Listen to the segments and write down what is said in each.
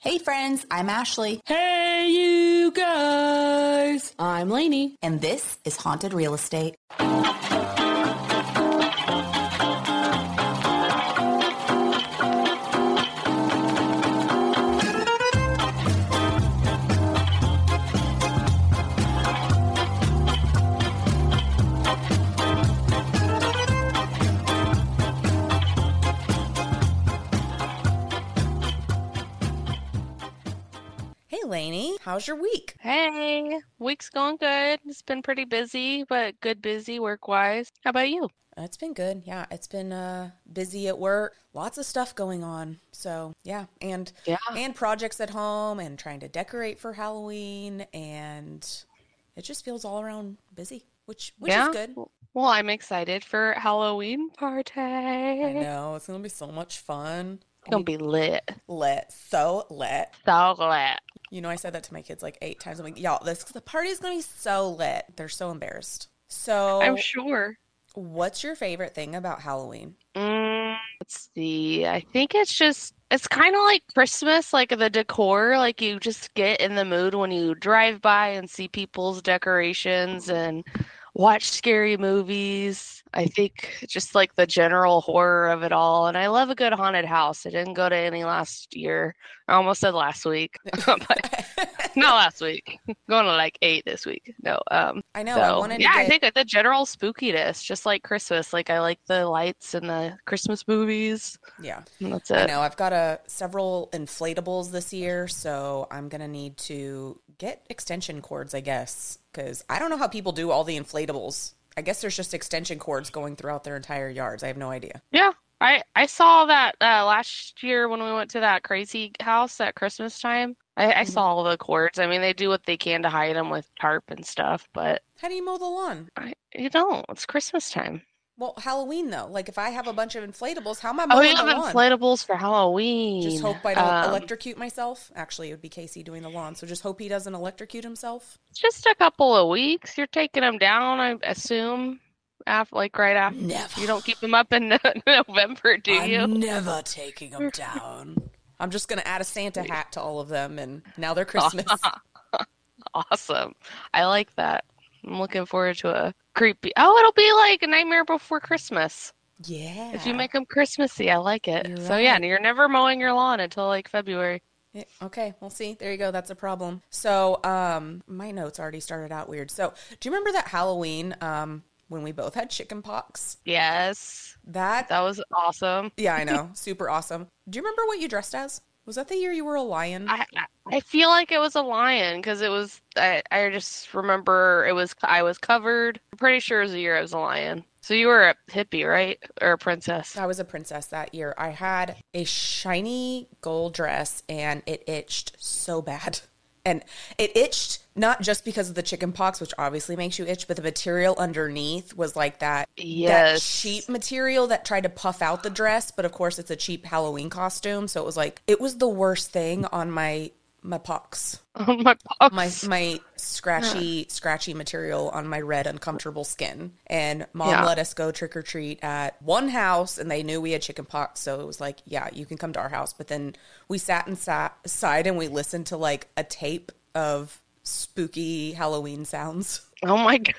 Hey friends, I'm Ashley, Hey, you guys! I'm Lainey. and this is Haunted Real Estate. How's your week? Hey, week's going good. It's been pretty busy, but good busy work wise. How about you? It's been good. Yeah, it's been uh busy at work. Lots of stuff going on. So, yeah, and Yeah. and projects at home and trying to decorate for Halloween and it just feels all around busy, which which yeah. is good. Well, I'm excited for Halloween party. I know, it's going to be so much fun. It's gonna be lit. Lit, so lit. So lit. You know, I said that to my kids like 8 times. I'm like, "Y'all, this the party's going to be so lit." They're so embarrassed. So, I'm sure. what's your favorite thing about Halloween? Mm, let's see. I think it's just it's kind of like Christmas, like the decor. Like you just get in the mood when you drive by and see people's decorations and watch scary movies. I think just like the general horror of it all. And I love a good haunted house. I didn't go to any last year. I almost said last week, not last week. Going to like eight this week. No, um, I know. I so to yeah, I think the general spookiness, just like Christmas. Like I like the lights and the Christmas movies. Yeah. And that's I it. know. I've got a several inflatables this year, so I'm gonna need to get extension cords, I guess, because I don't know how people do all the inflatables. I guess there's just extension cords going throughout their entire yards. I have no idea. Yeah, I I saw that uh, last year when we went to that crazy house at Christmas time. I, I Mm-hmm. saw all the cords. I mean, they do what they can to hide them with tarp and stuff, but How do you mow the lawn? I you don't. It's Christmas time. Well, Halloween though. Like if I have a bunch of inflatables, how am I Oh, mowing you the have lawn? inflatables for Halloween. Just hope I don't Um, electrocute myself. Actually, it would be Casey doing the lawn, so just hope he doesn't electrocute himself. just a couple of weeks. You're taking them down, I assume. After, like right after. Never. You don't keep them up in November, do you? I'm never taking them down. I'm just gonna add a Santa hat to all of them, and now they're Christmas. Awesome. I like that. I'm looking forward to a creepy. Oh, it'll be like a Nightmare Before Christmas. yeah. If you make them Christmassy, I like it. So yeah, you're never mowing your lawn until like February. Yeah, Okay, we'll see. There you go. That's a problem. So, um, my notes already started out weird. So, do you remember that Halloween, um, when we both had chicken pox? Yes, That, that was awesome. yeah, I know, super awesome. Do you remember what you dressed as? Was that the year you were a lion? I I- feel like it was a lion because it was. I I just remember it was. I was covered. I'm pretty sure it was the year I was a lion. So you were a hippie, right, or a princess? I was a princess that year. I had a shiny gold dress and it itched so bad. And it itched not just because of the chicken pox, which obviously makes you itch, but the material underneath was like that that cheap material that tried to puff out the dress, but of course it's a cheap Halloween costume, so it was like it was the worst thing on my my pox. On my box. My my scratchy scratchy material on my red uncomfortable skin. And mom Yeah. let us go trick or treat at one house and they knew we had chicken pox, so it was like, yeah, you can come to our house, but then we sat inside and we listened to like a tape of spooky Halloween sounds. Oh my god,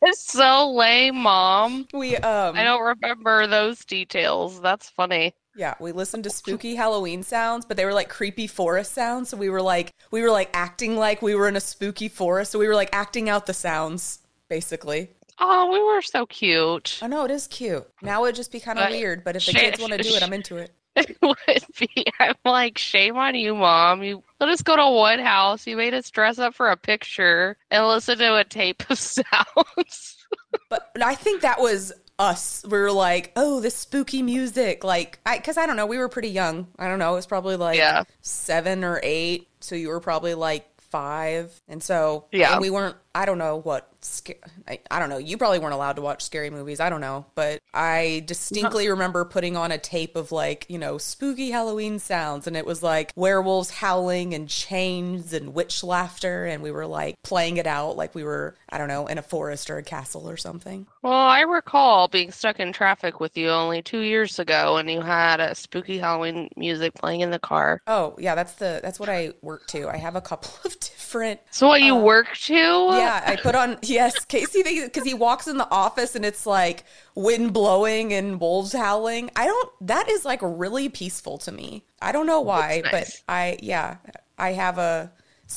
that's so lame, mom. We um I don't remember those details. That's funny. Yeah, we listened to spooky Halloween sounds, but they were like creepy forest sounds. So we were like, we were like acting like we were in a spooky forest. So we were like acting out the sounds, basically. Oh, we were so cute. I know it is cute. Now it'd just be kind of weird, but if the kids want to do it, I'm into it. It would be. I'm like, shame on you, mom. You let us go to one house. You made us dress up for a picture and listen to a tape of sounds. But I think that was us. We were like, oh, this spooky music, like, I because I don't know, we were pretty young. I don't know, it was probably like Yeah. seven or eight. So you were probably like five, and so Yeah. and we weren't I don't know what I don't know. You probably weren't allowed to watch scary movies. I don't know, but I distinctly remember putting on a tape of like you know spooky Halloween sounds, and it was like werewolves howling and chains and witch laughter, and we were like playing it out like we were I don't know in a forest or a castle or something. Well, I recall being stuck in traffic with you only two years ago and you had a spooky Halloween music playing in the car. Oh yeah, that's the that's what I work to. I have a couple of different So what you uh, work to? Yeah, I put on yes, Casey because he walks in the office and it's like wind blowing and wolves howling. I don't. That is like really peaceful to me. I don't know why, nice. but I yeah, I have a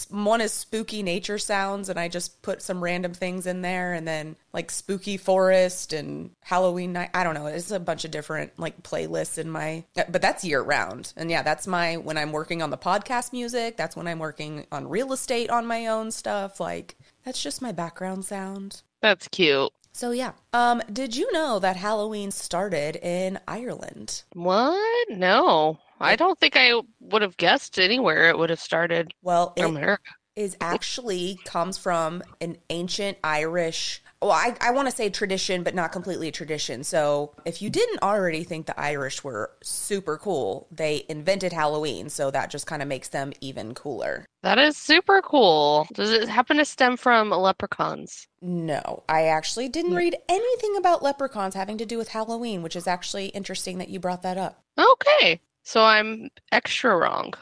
one is spooky nature sounds and I just put some random things in there and then like spooky forest and Halloween night. I don't know. It's a bunch of different like playlists in my but that's year round. And yeah, that's my when I'm working on the podcast music, that's when I'm working on real estate on my own stuff. Like that's just my background sound. That's cute. So yeah. Um did you know that Halloween started in Ireland? What? No. I don't think I would have guessed anywhere it would have started Well, it America. is actually comes from an ancient Irish. Well, I, I want to say tradition, but not completely a tradition. So, if you didn't already think the Irish were super cool, they invented Halloween. So, that just kind of makes them even cooler. That is super cool. Does it happen to stem from leprechauns? No, I actually didn't read anything about leprechauns having to do with Halloween, which is actually interesting that you brought that up. Okay. So I'm extra wrong.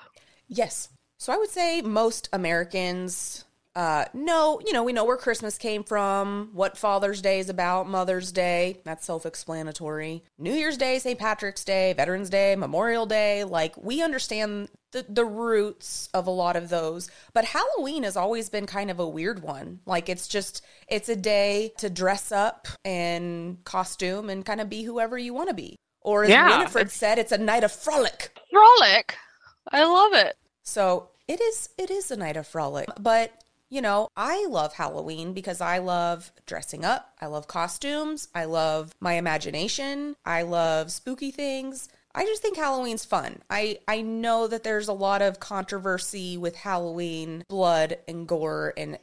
Yes. So I would say most Americans uh know, you know, we know where Christmas came from, what Father's Day is about, Mother's Day, that's self-explanatory. New Year's Day, St. Patrick's Day, Veterans Day, Memorial Day, like we understand the the roots of a lot of those. But Halloween has always been kind of a weird one. Like it's just it's a day to dress up and costume and kind of be whoever you want to be. Or as Yeah, Winifred said, it's a night of frolic. Frolic. I love it. So it is it is a night of frolic. But you know, I love Halloween because I love dressing up. I love costumes. I love my imagination. I love spooky things. I just think Halloween's fun. I I know that there's a lot of controversy with Halloween, blood and gore and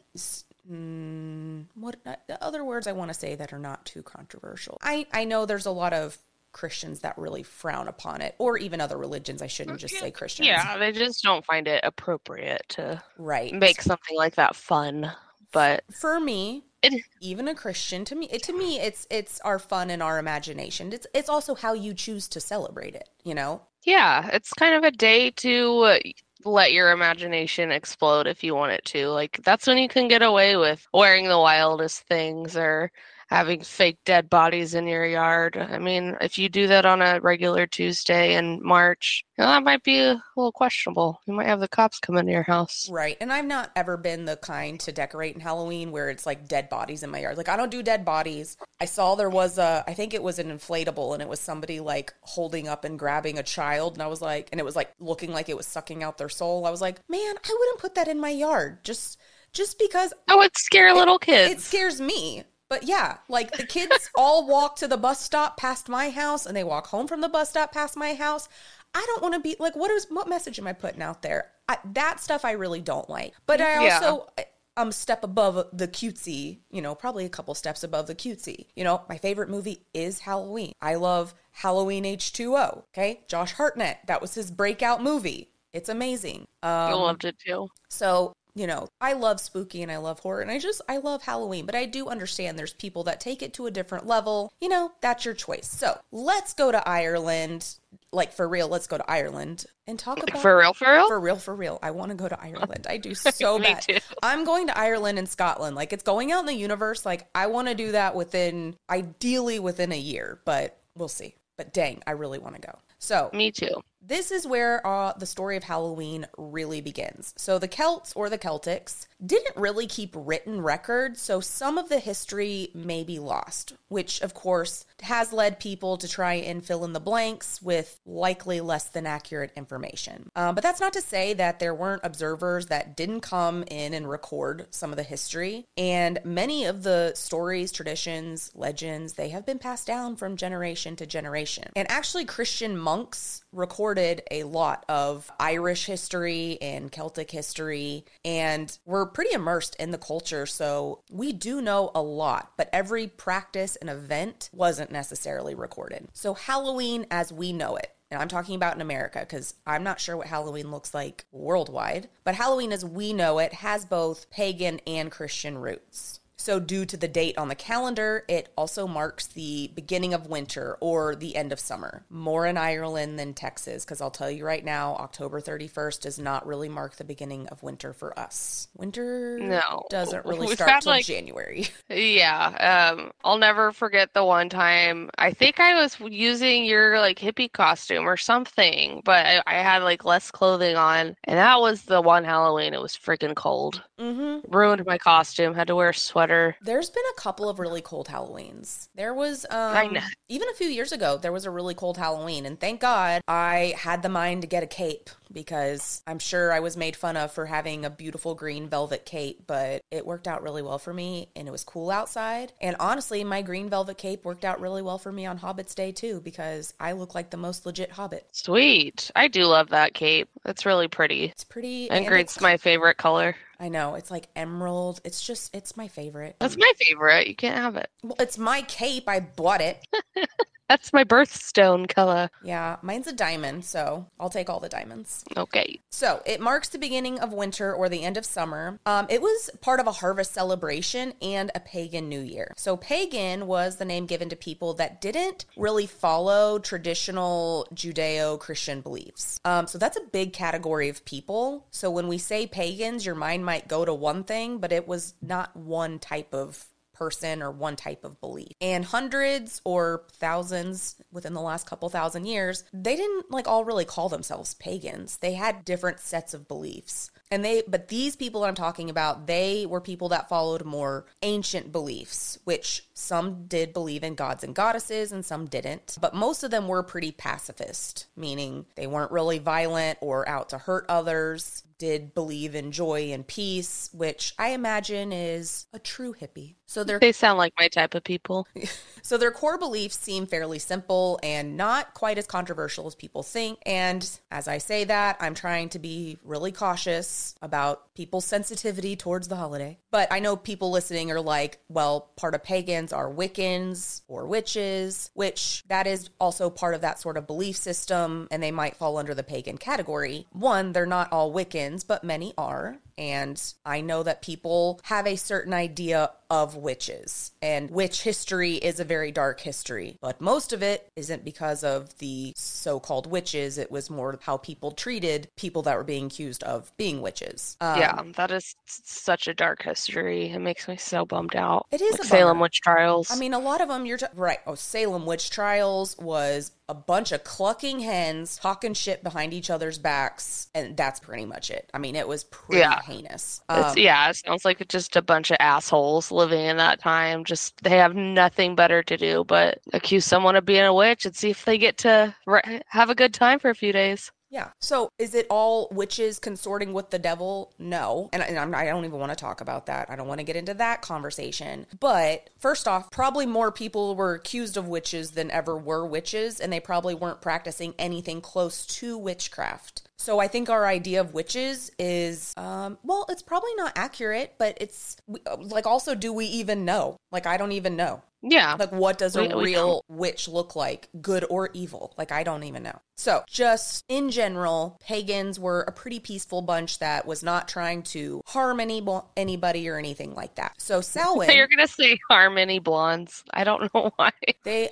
mm, what other words I want to say that are not too controversial. I I know there's a lot of Christians that really frown upon it, or even other religions. I shouldn't just say Christians. Yeah, they just don't find it appropriate to right. make something like that fun. But for me It- even a christian to me it, to me it's it's our fun and our imagination it's it's also how you choose to celebrate it you know yeah, it's kind of a day to let your imagination explode if you want it to. Like, that's when you can get away with wearing the wildest things or having fake dead bodies in your yard. I mean, if you do that on a regular Tuesday in March, you know, that might be a little questionable. You might have the cops come into your house. right and i've not ever been the kind to decorate in halloween where it's like dead bodies in my yard like i don't do dead bodies i saw there was a i think it was an inflatable and it was somebody like holding up and grabbing a child and i was like and it was like looking like it was sucking out their soul i was like man i wouldn't put that in my yard just just because That would scare little kids. It scares me. But yeah, like the kids all walk to the bus stop past my house and they walk home from the bus stop past my house. I don't want to be like, what is what message am I putting out there? I, that stuff I really don't like. But I Yeah. also I'm a step above the cutesy, you know, probably a couple steps above the cutesy. You know, my favorite movie is Halloween. I love Halloween H2O. Okay, Josh Hartnett, that was his breakout movie. It's amazing. I Um, loved it too. so, you know, I love spooky and I love horror and I just, I love Halloween, but I do understand there's people that take it to a different level. You know, that's your choice. So let's go to Ireland. Like for real, let's go to Ireland and talk about. For real, for real? For real, for real. I want to go to Ireland. I do so Me bad. too. I'm going to Ireland and Scotland. Like it's going out in the universe. Like I want to do that within, ideally within a year, but we'll see. But dang, I really want to go. So Me too. This is where uh, the story of Halloween really begins. So, the Celts or the Celtics didn't really keep written records, so some of the history may be lost, which, of course, has led people to try and fill in the blanks with likely less than accurate information. Uh, but that's not to say that there weren't observers that didn't come in and record some of the history. And many of the stories, traditions, legends, they have been passed down from generation to generation. And actually, Christian monks recorded a lot of Irish history and Celtic history, and we're pretty immersed in the culture. So we do know a lot, but every practice and event wasn't necessarily recorded. So Halloween as we know it, and I'm talking about in America because I'm not sure what Halloween looks like worldwide, but Halloween as we know it has both pagan and Christian roots. So, due to the date on the calendar, it also marks the beginning of winter or the end of summer. More in Ireland than Texas, because I'll tell you right now, October 31st does not really mark the beginning of winter for us. Winter No. doesn't really We've start till like- January. Yeah, um, I'll never forget the one time. I think I was using your like hippie costume or something, but I, I had like less clothing on, and that was the one Halloween. It was freaking cold. mm-hmm. Ruined my costume. Had to wear a sweater. There's been a couple of really cold Halloweens. There was um even a few years ago there was a really cold Halloween and thank God I had the mind to get a cape because I'm sure I was made fun of for having a beautiful green velvet cape, but it worked out really well for me and it was cool outside. And honestly, my green velvet cape worked out really well for me on Hobbit's Day too because I look like the most legit hobbit. Sweet. I do love that cape. It's really pretty. It's pretty And and green's it's- my favorite color. I know, it's like emerald. It's just it's my favorite. That's my favorite. You can't have it. well, it's my cape. I bought it. That's my birthstone color. Yeah, mine's a diamond, so I'll take all the diamonds. Okay. So it marks the beginning of winter or the end of summer. Um, it was part of a harvest celebration and a pagan new year. So pagan was the name given to people that didn't really follow traditional Judeo Christian beliefs. Um, so that's a big category of people. So when we say pagans, your mind might go to one thing, but it was not one type of person or one type of belief. And hundreds or thousands within the last couple thousand years, they didn't like all really call themselves pagans. They had different sets of beliefs. And they but these people I'm talking about, they were people that followed more ancient beliefs, which some did believe in gods and goddesses and some didn't. But most of them were pretty pacifist, meaning they weren't really violent or out to hurt others did believe in joy and peace, which I imagine is a true hippie. So their They sound like my type of people. so their core beliefs seem fairly simple and not quite as controversial as people think. And as I say that, I'm trying to be really cautious about people's sensitivity towards the holiday. But I know people listening are like, well, part of pagans are Wiccans or witches, which that is also part of that sort of belief system, and they might fall under the pagan category. One, they're not all Wiccans, but many are. And I know that people have a certain idea of witches, and witch history is a very dark history. But most of it isn't because of the so called witches, it was more how people treated people that were being accused of being witches. Um, yeah, that is such a dark history. It makes me so bummed out. It is Like a Salem witch trials. I mean, a lot of them, you're t- right. Oh, Salem witch trials was a bunch of clucking hens talking shit behind each other's backs, and that's pretty much it. I mean, it was pretty Yeah. heinous. It's, Um, yeah, it sounds like just a bunch of assholes living in that time. Just they have nothing better to do but accuse someone of being a witch and see if they get to re- have a good time for a few days. Yeah. So is it all witches consorting with the devil? No. And, and I'm, I don't even want to talk about that. I don't want to get into that conversation. But first off, probably more people were accused of witches than ever were witches, and they probably weren't practicing anything close to witchcraft. So I think our idea of witches is, um, well, it's probably not accurate, but it's like also, do we even know? Like, I don't even know. Yeah. Like, what does a We- we real witch look like, good or evil? Like, I don't even know. So, just in general, pagans were a pretty peaceful bunch that was not trying to harm any anybody or anything like that. So, Samhain. So you're gonna say harmony blondes. I don't know why. they,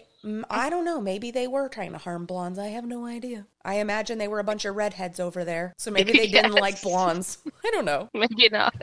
I don't know, maybe they were trying to harm blondes. I have no idea. I imagine they were a bunch of redheads over there. So maybe they didn't like Yes. blondes. I don't know. Maybe not.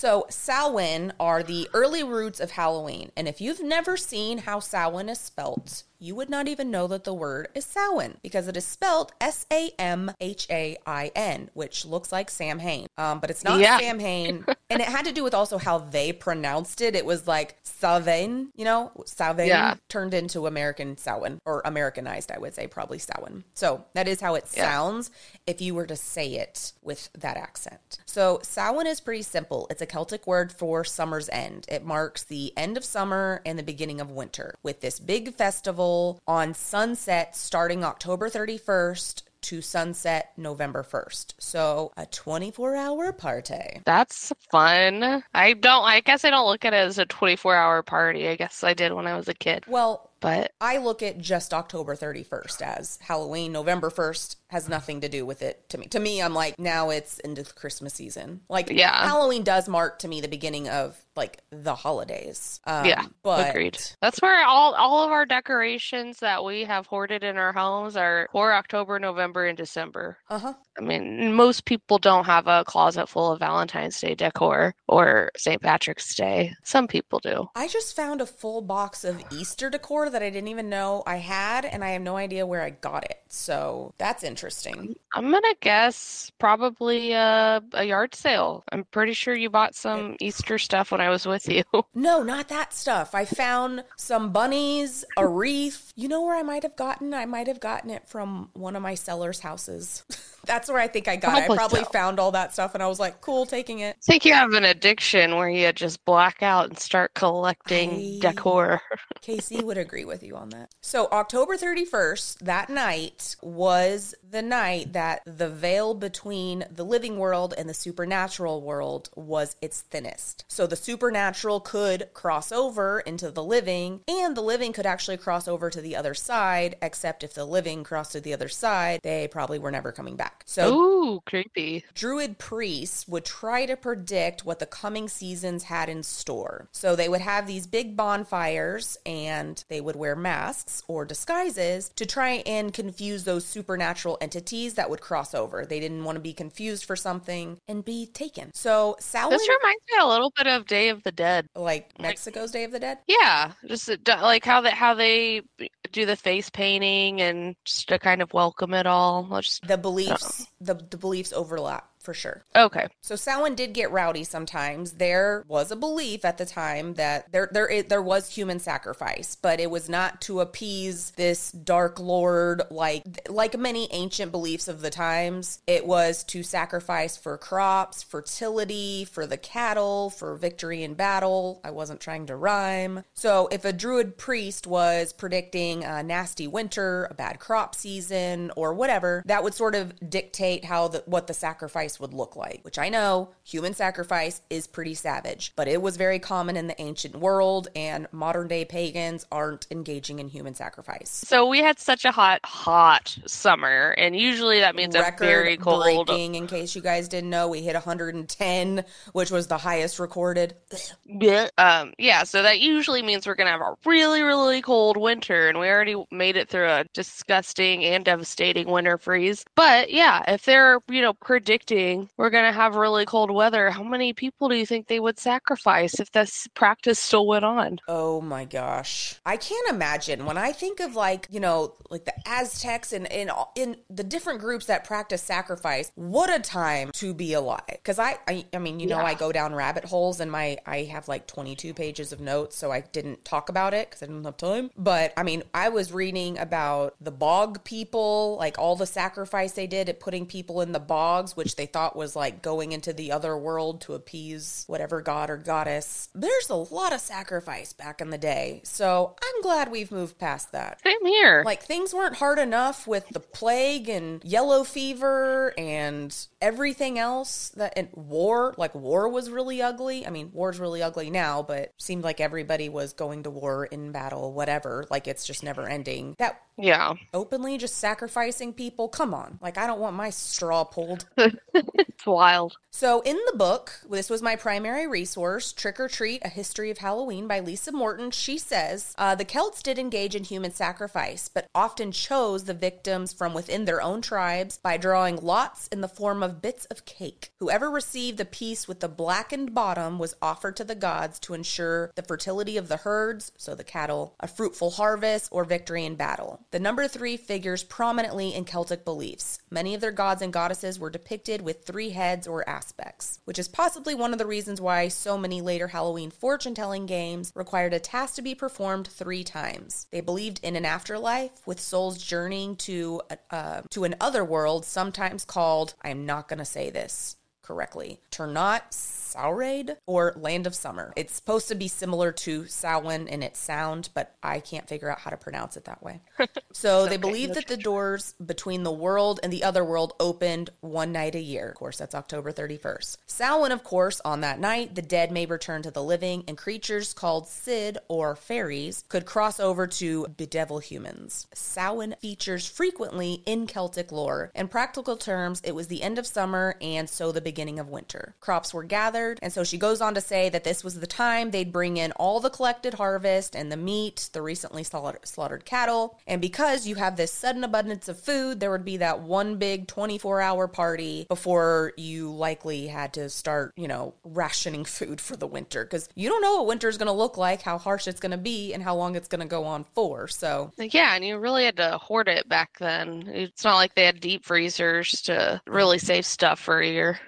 So, Samhain are the early roots of Halloween. And if you've never seen how Samhain is spelt, you would not even know that the word is Samhain because it is spelt S A M H A I N, which looks like Sam Hain. Um, but it's not Yeah. Sam Hain. and it had to do with also how they pronounced it. It was like Samhain, you know, Samhain Yeah. turned into American Samhain or Americanized, I would say, probably Samhain. So that is how it Yeah. sounds if you were to say it with that accent. So Samhain is pretty simple. It's a Celtic word for summer's end. It marks the end of summer and the beginning of winter with this big festival on sunset starting October 31st to sunset November 1st. So a 24 hour party. That's fun. I don't, I guess I don't look at it as a 24 hour party. I guess I did when I was a kid. Well, But I look at just October 31st as Halloween. November 1st has nothing to do with it to me. To me, I'm like, now it's into the Christmas season. Like, Yeah. Halloween does mark to me the beginning of like the holidays. Um, yeah, but agreed. That's where all, all of our decorations that we have hoarded in our homes are for October, November, and December. Uh huh. I mean, most people don't have a closet full of Valentine's Day decor or St. Patrick's Day. Some people do. I just found a full box of Easter decor that I didn't even know I had, and I have no idea where I got it. So that's interesting. I'm gonna guess probably a, a yard sale. I'm pretty sure you bought some Easter stuff when I was with you. No, not that stuff. I found some bunnies, a wreath. You know where I might have gotten? I might have gotten it from one of my seller's houses. That's where I think I got it. I Probably probably so. found all that stuff and I was like, cool, taking it. I think you have an addiction where you just black out and start collecting I- decor. Casey would agree with you on that. So, October 31st, that night was the night that the veil between the living world and the supernatural world was its thinnest. So, the supernatural could cross over into the living, and the living could actually cross over to the other side, except if the living crossed to the other side, they probably were never coming back. So, Ooh, creepy. Druid priests would try to predict what the coming seasons had in store. So they would have these big bonfires and they would wear masks or disguises to try and confuse those supernatural entities that would cross over. They didn't want to be confused for something and be taken. So Samhain, This reminds me a little bit of Day of the Dead. like Mexico's Day of the Dead. Yeah, just like how they how they do the face painting and just to kind of welcome it all. Just The beliefs, the, the beliefs overlap for sure. okay. So Samhain did get rowdy sometimes. There was a belief at the time that there there i- there was human sacrifice, but it was not to appease this dark lord like like many ancient beliefs of the times. It was to sacrifice for crops, fertility, for the cattle, for victory in battle. I wasn't trying to rhyme. So if a druid priest was predicting a nasty winter, a bad crop season, or whatever, that would sort of dictate how the what the sacrifice would look like. Which I know human sacrifice is pretty savage, but it was very common in the ancient world, and modern day pagans aren't engaging in human sacrifice. So we had such a hot, hot summer, and usually that means a very cold. breaking. In case you guys didn't know, we hit 110, which was the highest recorded. Yeah. Um, yeah, so that usually means we're gonna have a really, really cold winter, and we already made it through a disgusting and devastating winter freeze. But yeah, if they're, you know, predicting we're gonna have really cold weather, how many people do you think they would sacrifice if this practice still went on? Oh my gosh. I can't imagine when I think of like, you know, like the Aztecs and in in the different groups that practice sacrifice, what a time to be alive. Cuz I, I I mean, you know, Yeah. I go down rabbit holes and my I have like 22 pages of notes, so I didn't talk about it cuz I didn't have time. But I mean, I was reading about the bog people, like all the sacrifice they did at putting people in the bogs, which they thought was like going into the other world to appease whatever god or goddess. There's a lot of sacrifice back in the day. So I'm glad we've moved past that. Same here. Like things weren't hard enough with the plague and yellow fever and everything else that and war, like war was really ugly. I mean, war's really ugly now, but seemed like everybody was going to war in battle, whatever. Like it's just never ending. That yeah. openly just sacrificing people, come on. Like I don't want my straw pulled. It's wild. So, in the book, this was my primary resource, Trick or Treat A History of Halloween by Lisa Morton. She says uh, the Celts did engage in human sacrifice, but often chose the victims from within their own tribes by drawing lots in the form of bits of cake. Whoever received the piece with the blackened bottom was offered to the gods to ensure the fertility of the herds, so the cattle, a fruitful harvest, or victory in battle. The number three figures prominently in Celtic beliefs. Many of their gods and goddesses were depicted with three heads or aspects, which is possibly one of the reasons why so many later Halloween fortune telling games required a task to be performed three times. They believed in an afterlife with souls journeying to uh, to an other world, sometimes called I'm not going to say this correctly. Ternot Sauraid or Land of Summer. It's supposed to be similar to Samhain in its sound, but I can't figure out how to pronounce it that way. So they okay, believe no that the doors between the world and the other world opened one night a year. Of course, that's October 31st. Samhain, of course, on that night, the dead may return to the living, and creatures called Sid or fairies could cross over to bedevil humans. Samhain features frequently in Celtic lore. In practical terms, it was the end of summer and so the beginning of winter. Crops were gathered, and so she goes on to say that this was the time they'd bring in all the collected harvest and the meat, the recently slaughtered, slaughtered cattle. And because you have this sudden abundance of food, there would be that one big 24 hour party before you likely had to start, you know, rationing food for the winter because you don't know what winter is going to look like, how harsh it's going to be, and how long it's going to go on for. So, Yeah, and you really had to hoard it back then. It's not like they had deep freezers to really save stuff for a year.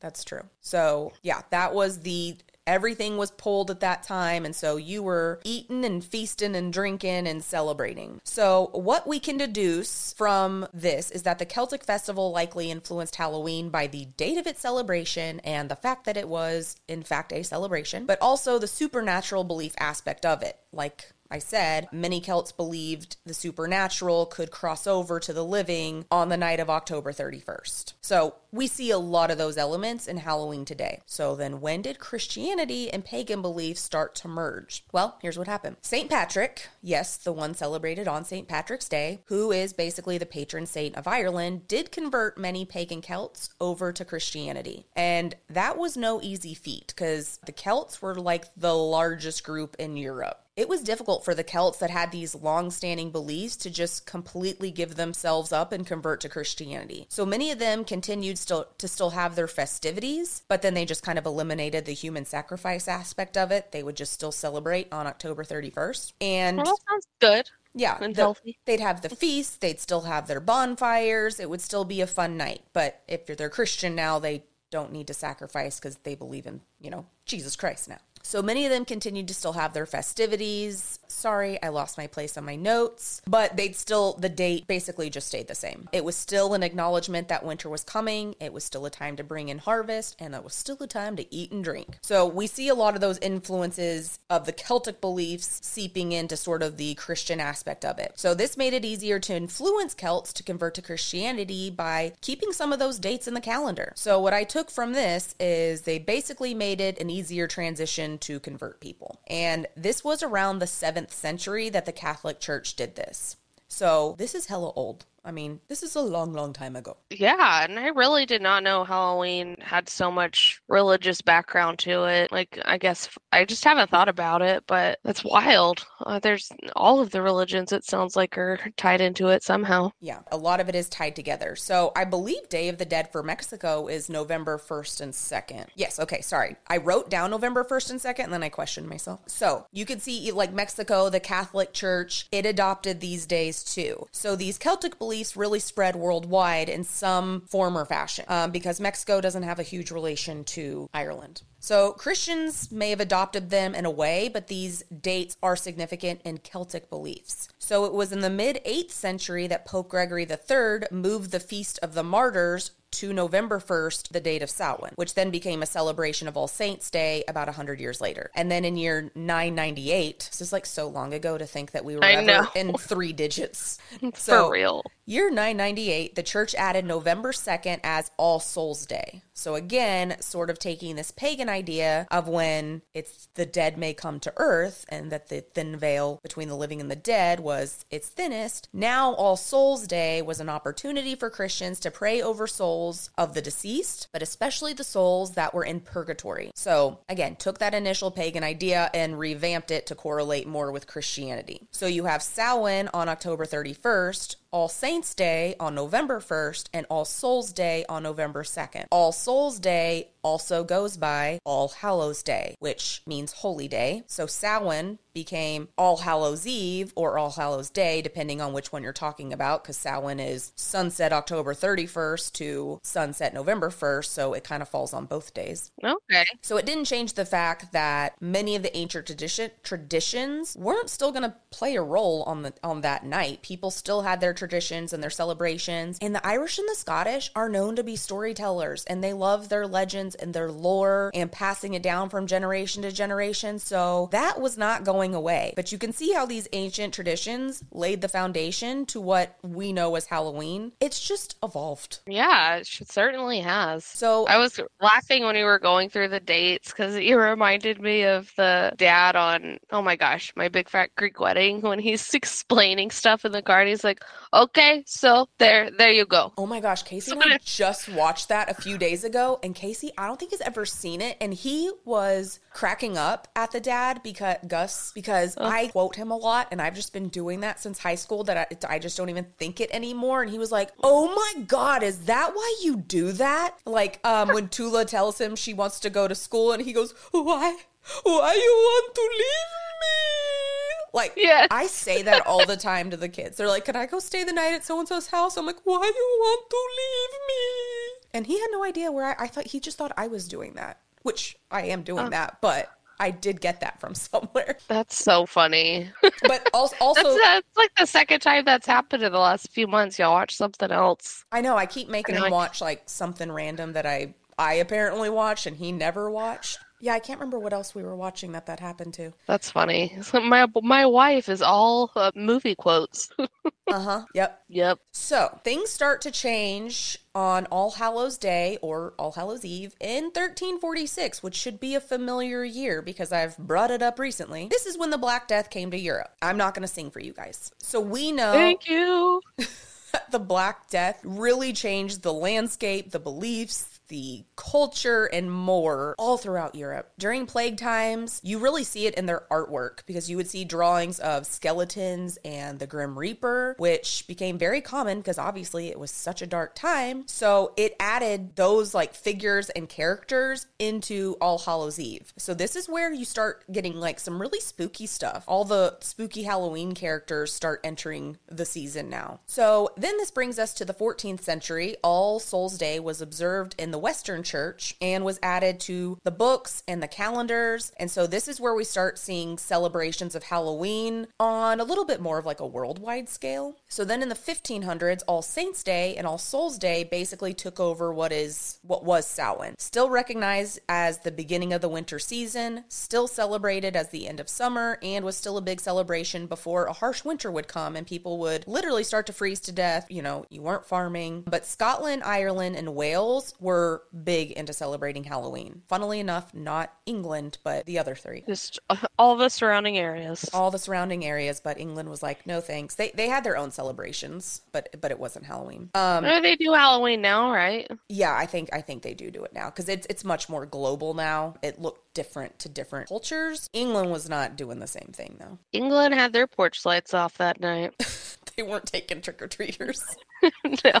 That's true. So, yeah, that was the everything was pulled at that time and so you were eating and feasting and drinking and celebrating. So, what we can deduce from this is that the Celtic festival likely influenced Halloween by the date of its celebration and the fact that it was in fact a celebration, but also the supernatural belief aspect of it. Like I said, many Celts believed the supernatural could cross over to the living on the night of October 31st. So we see a lot of those elements in Halloween today. So then, when did Christianity and pagan beliefs start to merge? Well, here's what happened St. Patrick, yes, the one celebrated on St. Patrick's Day, who is basically the patron saint of Ireland, did convert many pagan Celts over to Christianity. And that was no easy feat because the Celts were like the largest group in Europe. It was difficult for the Celts that had these long standing beliefs to just completely give themselves up and convert to Christianity. So many of them continued still to still have their festivities, but then they just kind of eliminated the human sacrifice aspect of it. They would just still celebrate on October 31st. And Well, that sounds good. yeah, and the- healthy. they'd have the feast, they'd still have their bonfires, it would still be a fun night. But if they're Christian now, they don't need to sacrifice because they believe in, you know, Jesus Christ now. So many of them continued to still have their festivities. Sorry, I lost my place on my notes, but they'd still, the date basically just stayed the same. It was still an acknowledgement that winter was coming. It was still a time to bring in harvest, and it was still a time to eat and drink. So we see a lot of those influences of the Celtic beliefs seeping into sort of the Christian aspect of it. So this made it easier to influence Celts to convert to Christianity by keeping some of those dates in the calendar. So what I took from this is they basically made it an easier transition to convert people. And this was around the 7th century that the Catholic Church did this. So this is hella old. I mean, this is a long, long time ago. Yeah, and I really did not know Halloween had so much religious background to it. Like, I guess I just haven't thought about it, but that's wild. Uh, there's all of the religions, it sounds like, are tied into it somehow. Yeah, a lot of it is tied together. So I believe Day of the Dead for Mexico is November 1st and 2nd. Yes, okay, sorry. I wrote down November 1st and 2nd and then I questioned myself. So you could see, like Mexico, the Catholic Church, it adopted these days too. So these Celtic beliefs really spread worldwide in some form or fashion um, because Mexico doesn't have a huge relation to Ireland. So Christians may have adopted them in a way, but these dates are significant in Celtic beliefs. So it was in the mid 8th century that Pope Gregory III moved the Feast of the Martyrs to November 1st, the date of Samhain, which then became a celebration of All Saints' Day about 100 years later. And then in year 998, this is like so long ago to think that we were ever in three digits. For real. Year 998, the church added November 2nd as All Souls Day. So again, sort of taking this pagan idea of when it's the dead may come to earth and that the thin veil between the living and the dead was its thinnest. Now All Souls Day was an opportunity for Christians to pray over souls of the deceased, but especially the souls that were in purgatory. So again, took that initial pagan idea and revamped it to correlate more with Christianity. So you have Samhain on October 31st, all Saints Day on November 1st and All Souls Day on November 2nd. All Souls Day also goes by All Hallows Day, which means Holy Day. So Samhain became All Hallows Eve or All Hallows Day, depending on which one you're talking about, because Samhain is sunset October 31st to sunset November 1st, so it kind of falls on both days. Okay. So it didn't change the fact that many of the ancient tradition traditions weren't still going to play a role on the on that night. People still had their traditions and their celebrations, and the Irish and the Scottish are known to be storytellers, and they love their legends and their lore and passing it down from generation to generation. So that was not going away. But you can see how these ancient traditions laid the foundation to what we know as Halloween. It's just evolved. Yeah, it certainly has. So I was laughing when we were going through the dates because you reminded me of the dad on, oh my gosh, my big fat Greek wedding when he's explaining stuff in the car and he's like, okay, so there, there you go. Oh my gosh, Casey and I just watched that a few days ago, and Casey, I don't think he's ever seen it, and he was cracking up at the dad because Gus because I quote him a lot, and I've just been doing that since high school that I, I just don't even think it anymore. And he was like, "Oh my god, is that why you do that?" Like um, when Toula tells him she wants to go to school, and he goes, "Why? Why you want to leave me?" Like, Yes. I say that all the time to the kids. They're like, "Can I go stay the night at so and so's house?" I'm like, "Why you want to leave me?" And he had no idea where I, I thought he just thought I was doing that, which I am doing oh. that, but I did get that from somewhere. That's so funny. But also, also That's, that's like the second time that's happened in the last few months. Y'all watch something else. I know I keep making him I- watch like something random that I I apparently watched and he never watched. Yeah, I can't remember what else we were watching that that happened to. That's funny. So my my wife is all uh, movie quotes. Uh huh. Yep. yep. So things start to change on All Hallows Day or All Hallows Eve in 1346, which should be a familiar year because I've brought it up recently. This is when the Black Death came to Europe. I'm not going to sing for you guys. So we know Thank you. the Black Death really changed the landscape, the beliefs, the culture, and more all throughout Europe. During plague times, you really see it in their artwork because you would see drawings of skeletons and the Grim Reaper, which became very common because obviously it was such a dark time. So it added those like figures and characters into All Hallows Eve. So this is where you start getting like some really spooky stuff. All the spooky Halloween characters start entering the season now. So then this brings us to the 14th century. All Souls Day was observed in the Western Church and was added to the books and the calendars. And so this is where we start seeing celebrations of Halloween on a little bit more of like a worldwide scale. So then in the 1500s, All Saints Day and All Souls Day basically took over what is what was Samhain. Still recognized as the beginning of the winter season, still celebrated as the end of summer, and was still a big celebration before a harsh winter would come and people would literally start to freeze to death. You know, you weren't farming. But Scotland, Ireland, and Wales were big into celebrating Halloween. Funnily enough, not England, but the other three Just all the surrounding areas. all the surrounding areas, but England was like, no thanks. They they had their own celebrations, but but it wasn't Halloween. Um, Oh, they do Halloween now, right? yeah, I think I think they do do it now because it's it's much more global now. It looked different to different cultures. England was not doing the same thing though. England had their porch lights off that night. They weren't taking trick or treaters. no.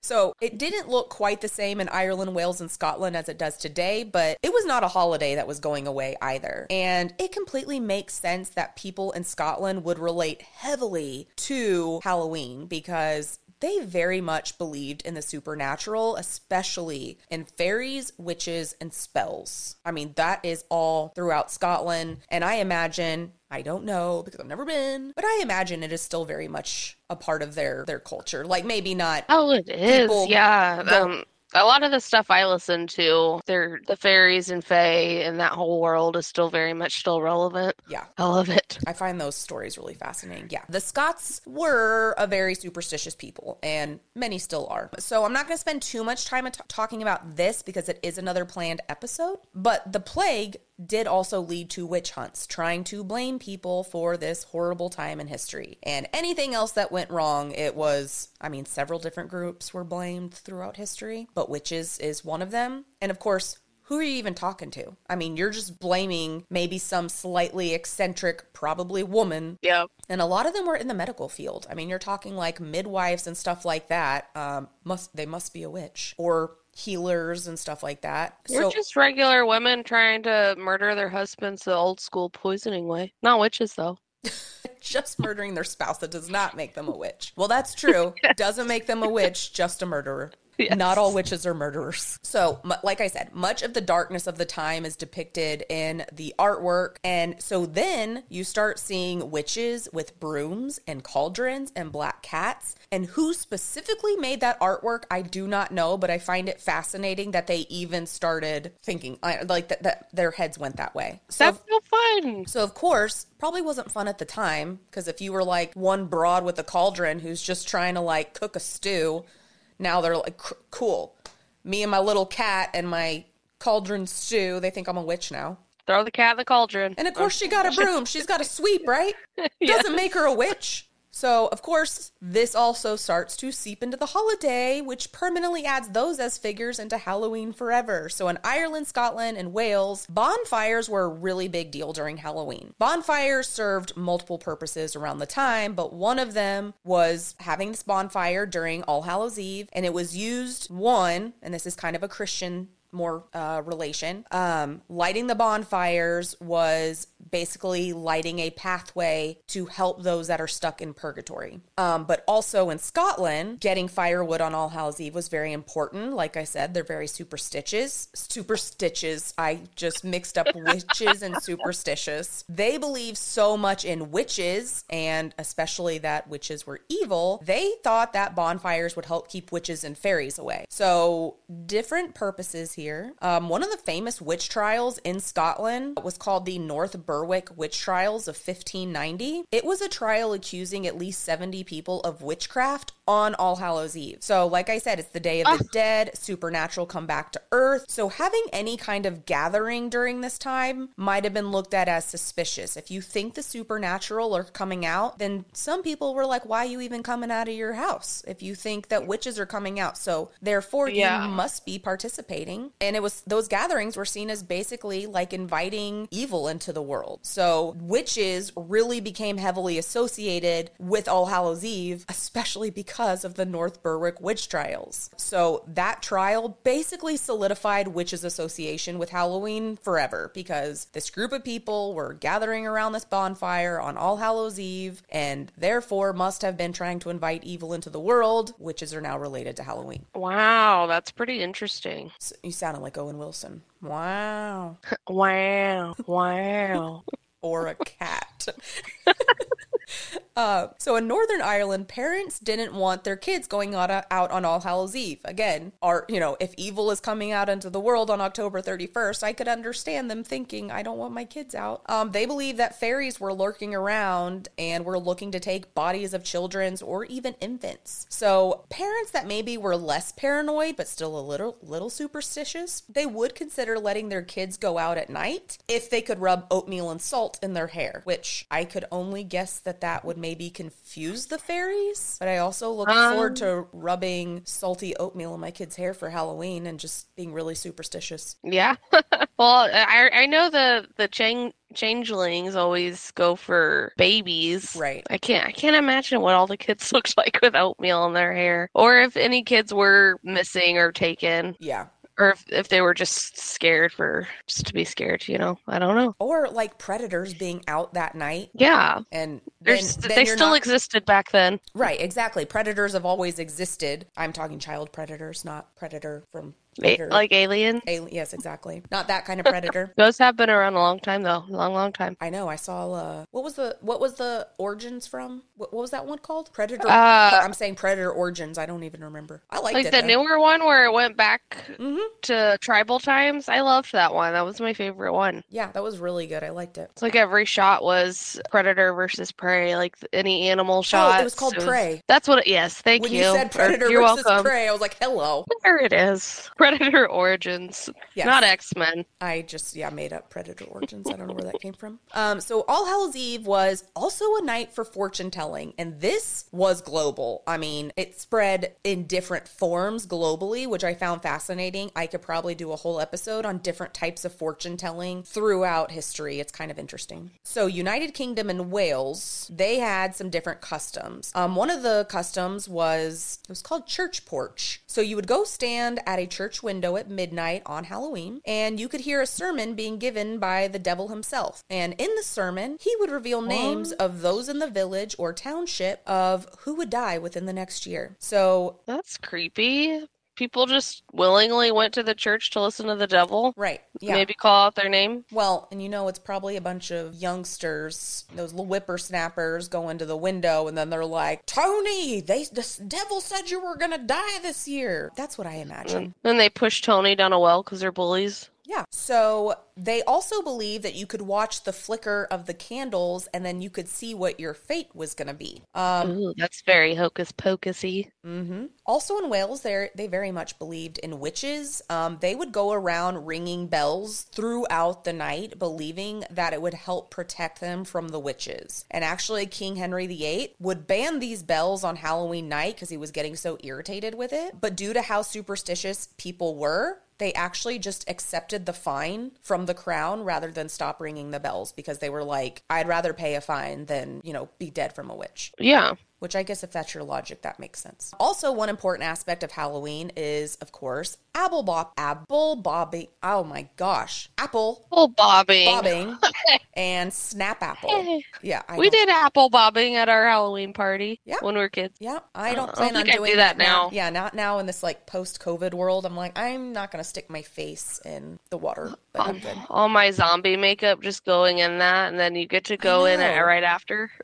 So it didn't look quite the same in Ireland, Wales, and Scotland as it does today, but it was not a holiday that was going away either. And it completely makes sense that people in Scotland would relate heavily to Halloween because they very much believed in the supernatural, especially in fairies, witches, and spells. I mean, that is all throughout Scotland. And I imagine I don't know because I've never been, but I imagine it is still very much a part of their their culture. Like maybe not Oh, it is. Yeah. Um, a lot of the stuff I listen to, they're the fairies and fae and that whole world is still very much still relevant. yeah. I love it. I find those stories really fascinating. Yeah. The Scots were a very superstitious people, and many still are. So I'm not going to spend too much time at- talking about this because it is another planned episode. But the plague did also lead to witch hunts, trying to blame people for this horrible time in history. And anything else that went wrong, it was, I mean, several different groups were blamed throughout history, but witches is one of them. And of course, who are you even talking to? I mean, you're just blaming maybe some slightly eccentric, probably woman. Yep. And a lot of them were in the medical field. I mean, you're talking like midwives and stuff like that. Um, must they must be a witch or healers and stuff like that. We're so just regular women trying to murder their husbands the old school poisoning way. Not witches, though. just murdering their spouse that does not make them a witch. Well, that's true. Doesn't make them a witch, just a murderer. Yes. Not all witches are murderers. So, like I said, much of the darkness of the time is depicted in the artwork. And so then you start seeing witches with brooms and cauldrons and black cats. And who specifically made that artwork, I do not know, but I find it fascinating that they even started thinking uh, like that, that their heads went that way. So That's so fun. so of course, probably wasn't fun at the time because if you were like one broad with a cauldron who's just trying to like cook a stew, now they're like cool. Me and my little cat and my cauldron stew, they think I'm a witch now. Throw the cat in the cauldron. And of course she got a broom. She's got a sweep, right? Doesn't make her a witch. So, of course, this also starts to seep into the holiday, which permanently adds those as figures into Halloween forever. So, in Ireland, Scotland, and Wales, bonfires were a really big deal during Halloween. Bonfires served multiple purposes around the time, but one of them was having this bonfire during All Hallows Eve, and it was used, one, and this is kind of a Christian more uh, relation. Um, lighting the bonfires was basically lighting a pathway to help those that are stuck in purgatory. Um, but also in Scotland, getting firewood on All Hallows Eve was very important. Like I said, they're very superstitious. Superstitious. I just mixed up witches and superstitious. They believe so much in witches, and especially that witches were evil. They thought that bonfires would help keep witches and fairies away. So different purposes here. Um, one of the famous witch trials in Scotland was called the North Berwick Witch Trials of 1590. It was a trial accusing at least 70 people of witchcraft on All Hallows Eve. So, like I said, it's the Day of the Dead, supernatural come back to earth. So, having any kind of gathering during this time might have been looked at as suspicious. If you think the supernatural are coming out, then some people were like, why are you even coming out of your house? If you think that witches are coming out. So, therefore, Yeah. you must be participating. And it was those gatherings were seen as basically like inviting evil into the world. So witches really became heavily associated with All Hallows Eve, especially because of the North Berwick witch trials. So that trial basically solidified witches' association with Halloween forever because this group of people were gathering around this bonfire on All Hallows Eve and therefore must have been trying to invite evil into the world. Witches are now related to Halloween. Wow, that's pretty interesting. S- You sounded like Owen Wilson. Wow. Wow. Wow. Or a cat. Uh, so in Northern Ireland, parents didn't want their kids going out, on All Hallows Eve. Again, are you know, if evil is coming out into the world on October 31st, I could understand them thinking, I don't want my kids out. Um, they believe that fairies were lurking around and were looking to take bodies of children's or even infants. So parents that maybe were less paranoid but still a little little superstitious, they would consider letting their kids go out at night if they could rub oatmeal and salt in their hair, which I could only guess that that would maybe confuse the fairies. But I also look um, forward to rubbing salty oatmeal in my kids' hair for Halloween and just being really superstitious. Yeah. well, I I know the the chang changelings always go for babies. Right. I can't I can't imagine what all the kids looked like with oatmeal in their hair, or if any kids were missing or taken, Yeah. Or if if they were just scared for just to be scared. You know, I don't know. Or like predators being out that night Yeah. and then, then they still not- existed back then. Right, exactly. Predators have always existed. I'm talking child predators, not predator from A- like aliens. Alien, yes, exactly. Not that kind of predator. Those have been around a long time though. A long, long time. I know. I saw. Uh, what was the what was the origins from? What, what was that one called? Predator. Uh, I'm saying Predator Origins. I don't even remember. I liked Like it. the though. newer one where it went back Mhm. to tribal times. I loved that one. That was my favorite one. Yeah, that was really good. I liked it. It's like every shot was predator versus prey. Like any animal shot. Oh, it was called Prey. That's what. It, yes, thank When you. you, said Or- Predator You're versus welcome. Prey, I was like, hello. There it is. Predator Origins. Yes. Not X Men. I just yeah made up Predator Origins. I don't know where that came from. Um, so All Hallows Eve was also a night for fortune telling, and this was global. I mean, it spread in different forms globally, which I found fascinating. I could probably do a whole episode on different types of fortune telling throughout history. It's kind of interesting. So United Kingdom and Wales, they had some different customs. Um, one of the customs was it was called church porch. So you would go stand at a church church window at midnight on Halloween, and you could hear a sermon being given by the devil himself. And in the sermon, he would reveal names of those in the village or township of who would die within the next year. So, That's creepy. People just willingly went to the church to listen to the devil. right, yeah. Maybe call out their name. Well, and you know, it's probably a bunch of youngsters, those little whippersnappers, go into the window and then they're like, Tony, they, the devil said you were going to die this year. That's what I imagine. Mm. Then they push Tony down a well because they're bullies. Yeah. So they also believe that you could watch the flicker of the candles and then you could see what your fate was going to be. Um, Ooh, that's very hocus pocusy. hmm Also in Wales, they they very much believed in witches. Um, they would go around ringing bells throughout the night, believing that it would help protect them from the witches. And actually, King Henry VIII would ban these bells on Halloween night because he was getting so irritated with it. But due to how superstitious people were, they actually just accepted the fine from the crown rather than stop ringing the bells because they were like, I'd rather pay a fine than, you know, be dead from a witch. Yeah. Which I guess if that's your logic, that makes sense. Also, one important aspect of Halloween is, of course, apple bob, apple bobbing. Oh my gosh, apple Apple bobbing. bobbing and snap apple. Yeah, I we did apple bobbing at our Halloween party Yeah. when we were kids. Yeah, I don't uh, I don't plan on I'd doing do that now. Yeah, not now in this like post-COVID world. I'm like, I'm not gonna stick my face in the water, but I'm good. All my zombie makeup just going in that, and then you get to go in it right after.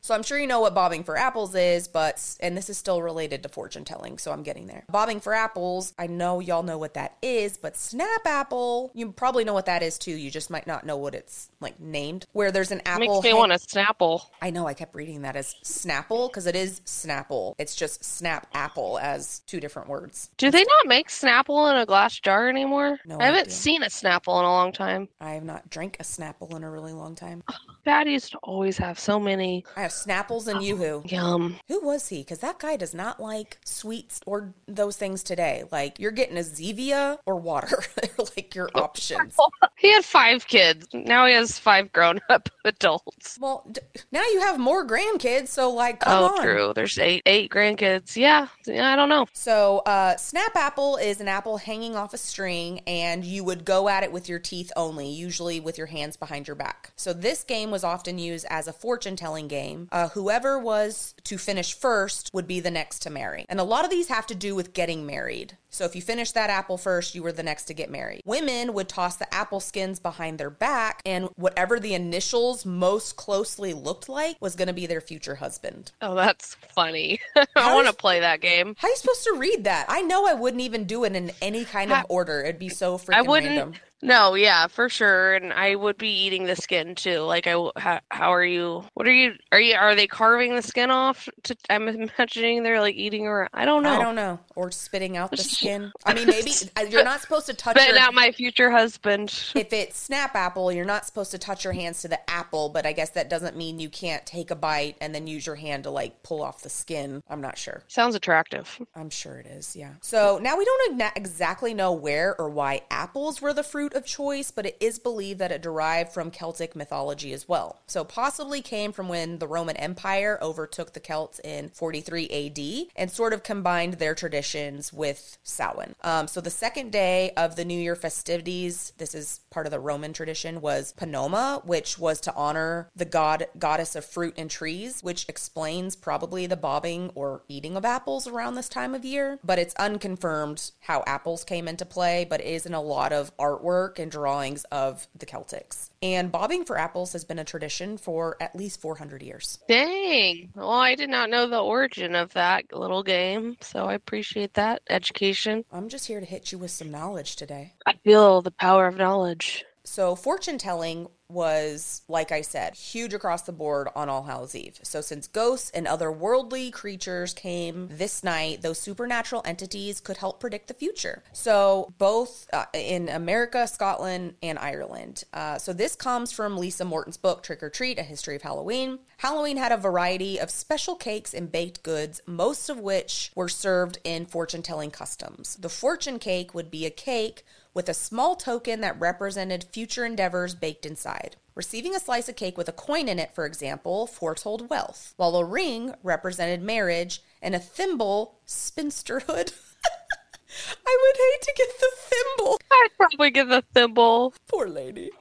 So I'm sure you know what bobbing for apples is, but and this is still related to fortune telling, so I'm getting there. Bobbing for apples, I know y'all know what that is, but snap apple, you probably know what that is too. You just might not know what it's like named. Where there's an apple. Makes me hang- want a Snapple. I know I kept reading that as Snapple because it is Snapple. It's just snap apple as two different words. Do they not make Snapple in a glass jar anymore? No I haven't seen Snapple in a long time. I have not drank a Snapple in a really long time. Dad used to always have so many. I have Snapples and Yoo-Hoo. Yum. Who was he? Because that guy does not like sweets or those things today. Like you're getting a Zevia or water. They're like your options. He had five kids. Now he has five grown up adults. Well, d- now you have more grandkids, so like, come oh, on. true. There's eight eight grandkids. Yeah. Yeah, I don't know. So, uh, snap apple is an apple hanging off a string, and you would go at it with your teeth only, usually with your hands behind your back. So, this game was often used as a fortune telling game. Uh, whoever was to finish first would be the next to marry. And a lot of these have to do with getting married. So, if you finished that apple first, you were the next to get married. Women would toss the apple skins behind their back, and whatever the initials most closely looked like was going to be their future husband. Oh, that's funny. I want to play that game. How are you supposed to read that? I know I wouldn't even do it in any kind of Ha- order. It'd be so freaking I wouldn't. random. No, yeah, for sure, and I would be eating the skin too. Like, I how, how are you? What are you? Are you? Are they carving the skin off? To, I'm imagining they're like eating or I don't know. I don't know. Or spitting out the skin. I mean, maybe uh, you're not supposed to touch Spitting your. out my future husband. if it's snap apple, you're not supposed to touch your hands to the apple, but I guess that doesn't mean you can't take a bite and then use your hand to like pull off the skin. I'm not sure. Sounds attractive. I'm sure it is, yeah. So now we don't exactly know where or why apples were the fruit of choice, but it is believed that it derived from Celtic mythology as well. So possibly came from when the Roman Empire overtook the Celts in 43 AD and sort of combined their traditions with Samhain. Um, so the second day of the New Year festivities, this is part of the Roman tradition, was Pomona, which was to honor the god goddess of fruit and trees, which explains probably the bobbing or eating of apples around this time of year. But it's unconfirmed how apples came into play, but it is in a lot of artwork and drawings of the Celtics. And bobbing for apples has been a tradition for at least 400 years. Dang. Well, I did not know the origin of that little game, so I appreciate that education. I'm just here to hit you with some knowledge today. I feel the power of knowledge. So, fortune telling was, like I said, huge across the board on All Hallows Eve. So, since ghosts and other worldly creatures came this night, those supernatural entities could help predict the future. So, both uh, in America, Scotland, and Ireland. Uh, so, this comes from Lisa Morton's book, Trick or Treat A History of Halloween. Halloween had a variety of special cakes and baked goods, most of which were served in fortune telling customs. The fortune cake would be a cake with a small token that represented future endeavors baked inside. Receiving a slice of cake with a coin in it, for example, foretold wealth, while a ring represented marriage and a thimble spinsterhood. I would hate to get the thimble. I'd probably get the thimble. Poor lady.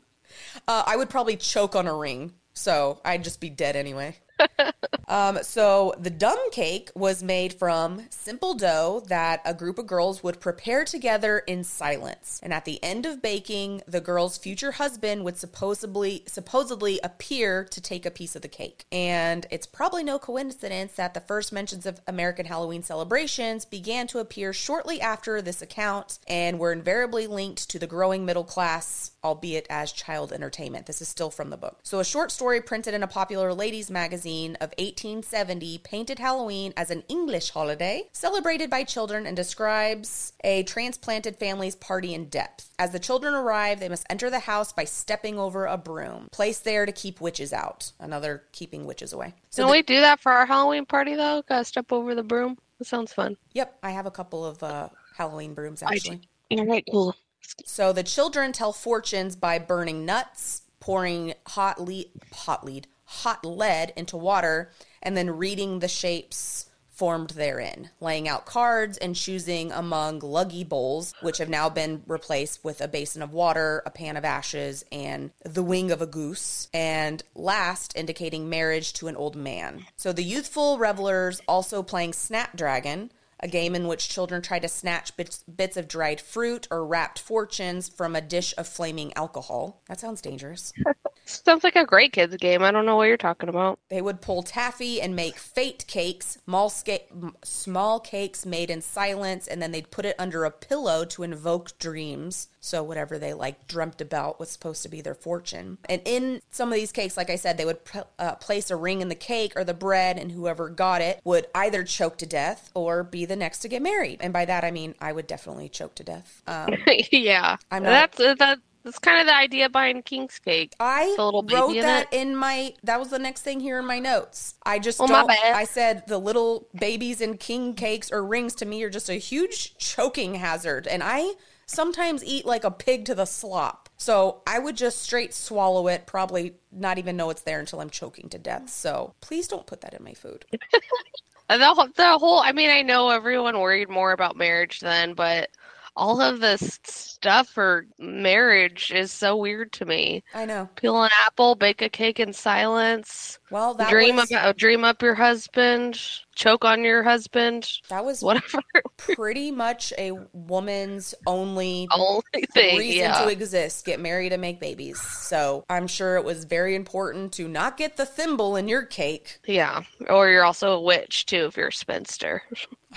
Uh, I would probably choke on a ring, so I'd just be dead anyway. um, so the dumb cake was made from simple dough that a group of girls would prepare together in silence. And at the end of baking, the girl's future husband would supposedly supposedly appear to take a piece of the cake. And it's probably no coincidence that the first mentions of American Halloween celebrations began to appear shortly after this account and were invariably linked to the growing middle class albeit as child entertainment. This is still from the book. So, a short story printed in a popular ladies' magazine of 1870 painted Halloween as an English holiday celebrated by children and describes a transplanted family's party in depth. As the children arrive, they must enter the house by stepping over a broom, placed there to keep witches out. Another keeping witches away. So, Can the- we do that for our Halloween party though? Gotta step over the broom. That sounds fun. yep, I have a couple of uh, Halloween brooms actually. All right, cool. So the children tell fortunes by burning nuts, pouring hot lead, hot lead, hot lead into water, and then reading the shapes formed therein, laying out cards and choosing among luggie bowls, which have now been replaced with a basin of water, a pan of ashes, and the wing of a goose, and last indicating marriage to an old man. So the youthful revelers also playing Snapdragon, a game in which children try to snatch bits, bits of dried fruit or wrapped fortunes from a dish of flaming alcohol. That sounds dangerous. Sounds like a great kids game. I don't know what you're talking about. They would pull taffy and make fate cakes, small, sca- small cakes made in silence, and then they'd put it under a pillow to invoke dreams. So whatever they like dreamt about was supposed to be their fortune. And in some of these cakes, like I said, they would pr- uh, place a ring in the cake or the bread, and whoever got it would either choke to death or be the next to get married. And by that I mean I would definitely choke to death. Um, yeah, I'm not- that's uh, that. That's kind of the idea behind King's Cake. I The little baby wrote in that it? in my. That was the next thing here in my notes. I just Oh, don't. I said the little babies in king cakes or rings to me are just a huge choking hazard, and I sometimes eat like a pig to the slop. So I would just straight swallow it, probably not even know it's there until I'm choking to death. So please don't put that in my food. The whole, the whole. I mean, I know everyone worried more about marriage then, but all of this stuff for marriage is so weird to me. I know. Peel an apple, bake a cake in silence, Well, that dream was about dream up your husband, choke on your husband, that was whatever. pretty much a woman's only Only thing, reason yeah. to exist get married and make babies so i'm sure it was very important to not get the thimble in your cake Yeah, or you're also a witch too if you're a spinster.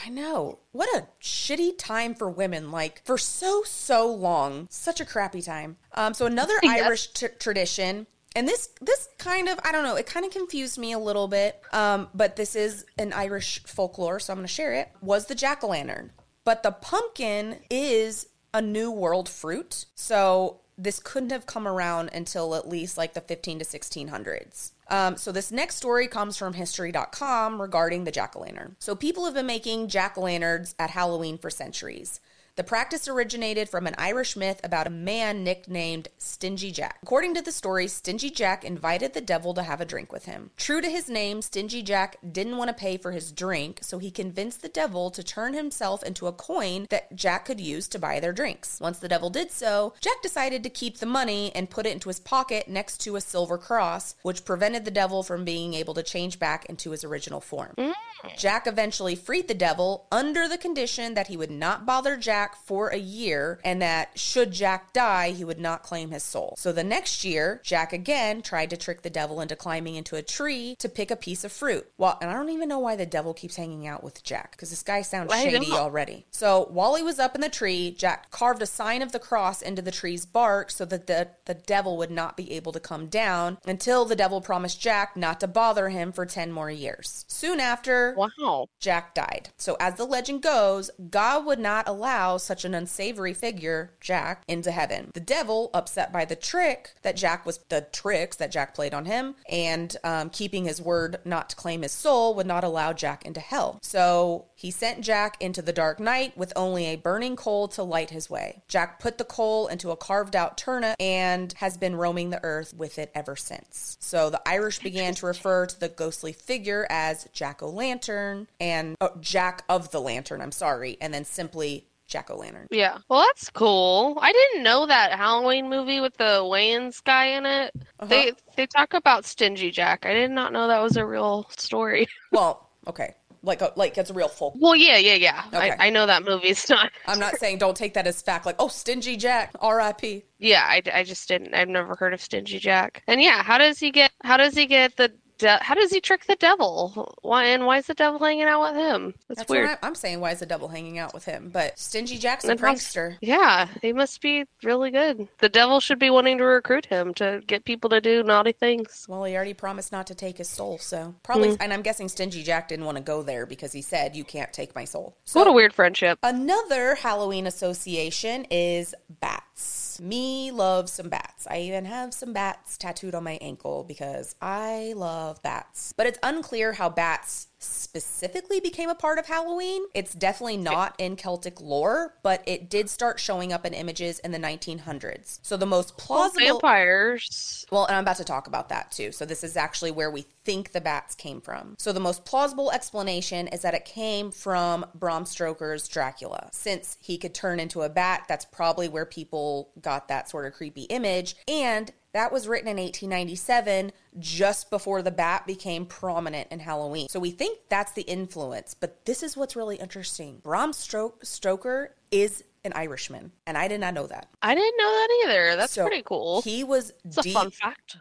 i know. What a shitty time for women like for so so long. Such a crappy time. Um so another Yes. irish t- tradition and this this kind of i don't know it kind of confused me a little bit um but this is an irish folklore so i'm going to share it was the jack-o'-lantern. But the pumpkin is a new world fruit so this couldn't have come around until at least like the 15 to 1600s um, so this next story comes from history.com regarding the jack-o'-lantern. So people have been making jack-o'-lanterns at halloween for centuries the practice originated from an Irish myth about a man nicknamed Stingy Jack. According to the story, Stingy Jack invited the devil to have a drink with him. True to his name, Stingy Jack didn't want to pay for his drink, so he convinced the devil to turn himself into a coin that Jack could use to buy their drinks. Once the devil did so, Jack decided to keep the money and put it into his pocket next to a silver cross, which prevented the devil from being able to change back into his original form. Mm. Jack eventually freed the devil under the condition that he would not bother Jack for a year and that should Jack die, he would not claim his soul. So the next year, Jack again tried to trick the devil into climbing into a tree to pick a piece of fruit. Well, and I don't even know why the devil keeps hanging out with Jack because this guy sounds shady already. So while he was up in the tree, Jack carved a sign of the cross into the tree's bark so that the, the devil would not be able to come down until the devil promised Jack not to bother him for 10 more years. Soon after, Wow. Jack died. So, as the legend goes, God would not allow such an unsavory figure, Jack, into heaven. The devil, upset by the trick that Jack was, the tricks that Jack played on him, and um, keeping his word not to claim his soul, would not allow Jack into hell. So, he sent Jack into the dark night with only a burning coal to light his way. Jack put the coal into a carved out turnip and has been roaming the earth with it ever since. So the Irish began to refer to the ghostly figure as Jack o' Lantern and oh, Jack of the Lantern, I'm sorry, and then simply jack o' lantern. Yeah. Well, that's cool. I didn't know that Halloween movie with the Wayans guy in it. Uh-huh. They they talk about Stingy Jack. I did not know that was a real story. Well, okay, like a, like it's a real folk. Well, yeah, yeah, yeah. Okay. I, I know that movie's not. I'm not saying don't take that as fact. Like, oh, stingy Jack, R.I.P. Yeah, I, I just didn't. I've never heard of Stingy Jack. And yeah, how does he get? How does he get the? De- how does he trick the devil? Why and why is the devil hanging out with him? That's, That's weird. I, I'm saying. Why is the devil hanging out with him? But stingy Jack's a prankster. Yeah, he must be really good. The devil should be wanting to recruit him to get people to do naughty things. Well, he already promised not to take his soul, so probably. Hmm. And I'm guessing Stingy Jack didn't want to go there because he said, "You can't take my soul." what a So weird friendship. another Halloween association is bats. Me loves some bats. I even have some bats tattooed on my ankle because I love bats. But it's unclear how bats specifically became a part of Halloween. It's definitely not in Celtic lore, but it did start showing up in images in the 1900s. So the most Well, plausible vampires. well, and I'm about to talk about that too. So, this is actually where we think the bats came from. So, the most plausible explanation is that it came from Bram Stoker's Dracula. Since he could turn into a bat, that's probably where people got that sort of creepy image. And that was written in 1897, just before the bat became prominent in Halloween. So we think that's the influence. But this is what's really interesting. Bram Stoker is an Irishman, and I did not know that. I didn't know that either. That's So pretty cool. He was It's deep,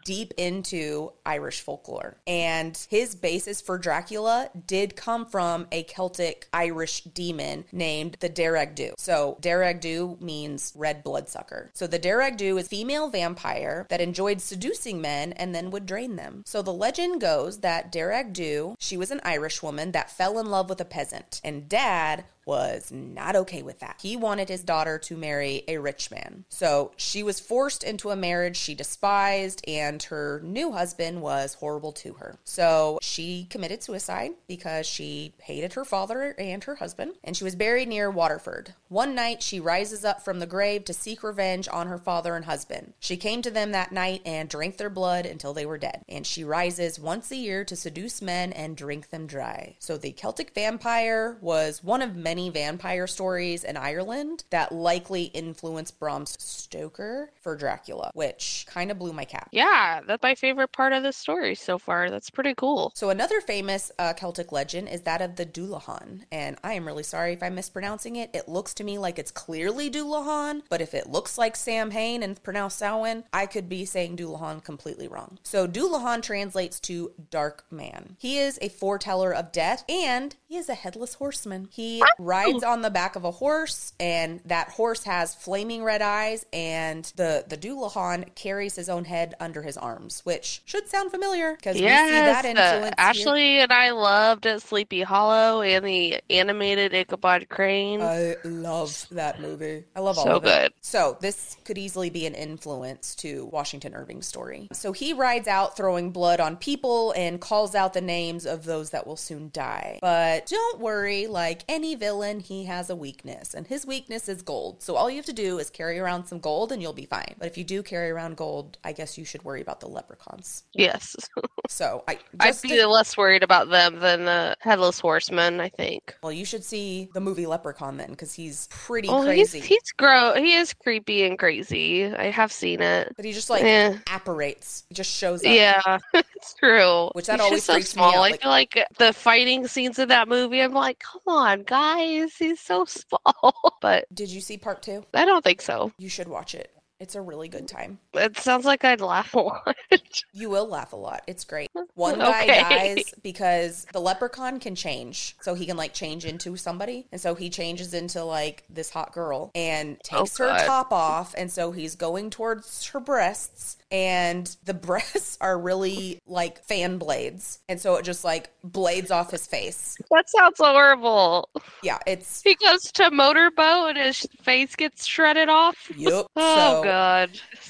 deep into Irish folklore. And his basis for Dracula did come from a Celtic Irish demon named the Deragdu. So Deragdu means red bloodsucker. So the Deragdu is female vampire that enjoyed seducing men and then would drain them. So the legend goes that Deragdu, she was an Irish woman that fell in love with a peasant. And dad was not okay with that. He wanted his daughter to marry a rich man. So she was forced into a marriage she despised, and her new husband was horrible to her. So she committed suicide because she hated her father and her husband, and she was buried near Waterford. One night, she rises up from the grave to seek revenge on her father and husband. She came to them that night and drank their blood until they were dead. And she rises once a year to seduce men and drink them dry. So the Celtic vampire was one of many vampire stories in Ireland that likely influenced Bram Stoker for Dracula, which kind of blew my cap. Yeah, that's my favorite part of the story so far. That's pretty cool. So another famous uh, Celtic legend is that of the Dullahan, and I am really sorry if I'm mispronouncing it. It looks to me like it's clearly Dullahan, but if it looks like Sam Hain and pronounced Samhain, I could be saying Dullahan completely wrong. So Dullahan translates to dark man. He is a foreteller of death, and he is a headless horseman. He rides on the back of a horse, and that horse has flaming red eyes, and the the Dullahan carries his own head under his arms, which should sound familiar because we see Yes, that uh, influence. here. Ashley and I loved Sleepy Hollow and the animated Ichabod Crane. I love that movie. I love all So of it. good. So this could easily be an influence to Washington Irving's story. So he rides out throwing blood on people and calls out the names of those that will soon die. But don't worry, like any villain, he has a weakness, and his weakness is gold. So all you have to do is carry around some gold and you'll be fine. But if you do carry around gold, I guess you should worry about the leprechauns. yes. So I I'd just be less worried about them than the Headless Horseman, I think. well, you should see the movie Leprechaun then, because he's pretty he's crazy. he's grow he is creepy and crazy. I have seen it. but he just like Eh. apparates, he just shows up. Yeah, it's true. Which that He's always so freaks me small. out, I like- feel like the fighting scenes in that movie. I'm like, come on, guys, he's so small. but Did you see part two? I don't think so. You should watch it. It's a really good time. It sounds like I'd laugh a lot. You will laugh a lot. It's great. One guy Okay. dies because the leprechaun can change. So he can like change into somebody. And so he changes into like this hot girl and oh, takes her Oh, God. top off. And so he's going towards her breasts. And the breasts are really like fan blades. And so it just like blades off his face. that sounds horrible. Yeah, it's He goes to motorboat and his face gets shredded off. Yep. Oh so God,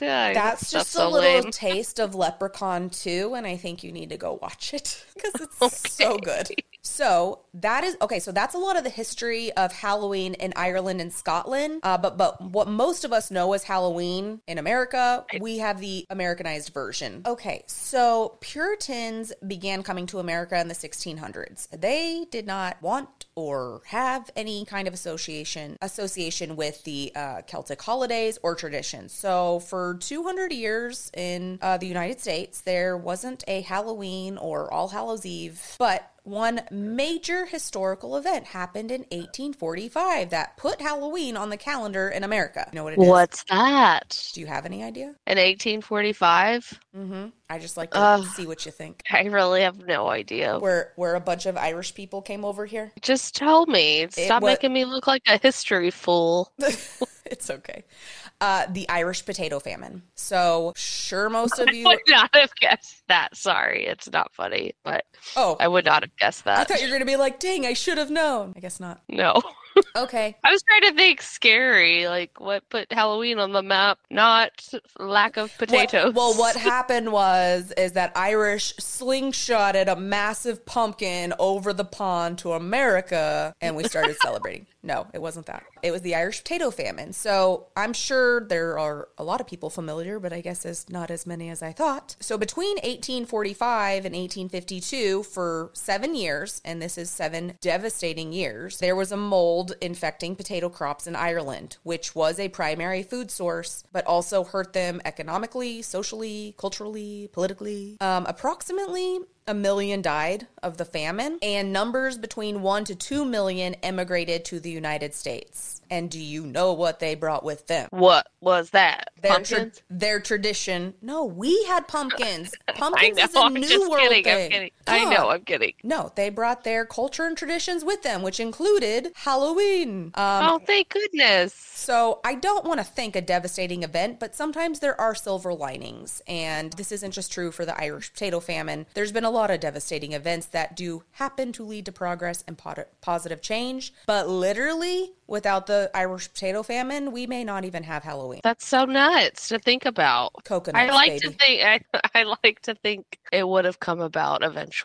yeah, That's just so a little lame. taste of Leprechaun 2, and I think you need to go watch it because it's so good. So that is okay. So that's a lot of the history of Halloween in Ireland and Scotland. Uh, but but what most of us know as Halloween in America, we have the Americanized version. Okay, so Puritans began coming to America in the 1600s. They did not want or have any kind of association association with the uh, Celtic holidays or traditions. So for 200 years in uh, the United States, there wasn't a Halloween or All Hallows Eve, but one major historical event happened in 1845 that put Halloween on the calendar in America. You know what it is? What's that? Do you have any idea? In 1845? Mm-hmm. I just like to Ugh. see what you think. I really have no idea. Where where a bunch of Irish people came over here. Just tell me. Stop wa- making me look like a history fool. it's okay. Uh, the Irish potato famine. So sure, most of I you. would not have guessed that. Sorry, it's not funny, but Oh, I would not have guessed that. I thought you were gonna be like, "Dang, I should have known." I guess not. No. Okay. I was trying to think scary, like what put Halloween on the map, not lack of What- potatoes. well, what happened was is that Irish slingshotted a massive pumpkin over the pond to America, and we started celebrating. No, it wasn't that. It was the Irish potato famine. So I'm sure there are a lot of people familiar, but I guess as not as many as I thought. So between 1845 and 1852, for seven years, and this is seven devastating years, there was a mold infecting potato crops in Ireland, which was a primary food source, but also hurt them economically, socially, culturally, politically. Um, approximately a million died of the famine, and numbers between one to two million emigrated to the United States. And do you know what they brought with them? What was that? Their, tra- Pumpkins? their tradition. No, we had pumpkins. Pumpkins know. is a I'm new world kidding. thing. I know. I'm kidding. No, they brought their culture and traditions with them, which included Halloween. Um, oh, thank goodness. so I don't want to think a devastating event, but sometimes there are silver linings. And this isn't just true for the Irish potato famine. There's been a lot of devastating events that do happen to lead to progress and pot- positive change. But literally, without the Irish potato famine, we may not even have Halloween. That's so nuts to think about. Coconuts, I like baby. to think. I, I like to think it would have come about eventually.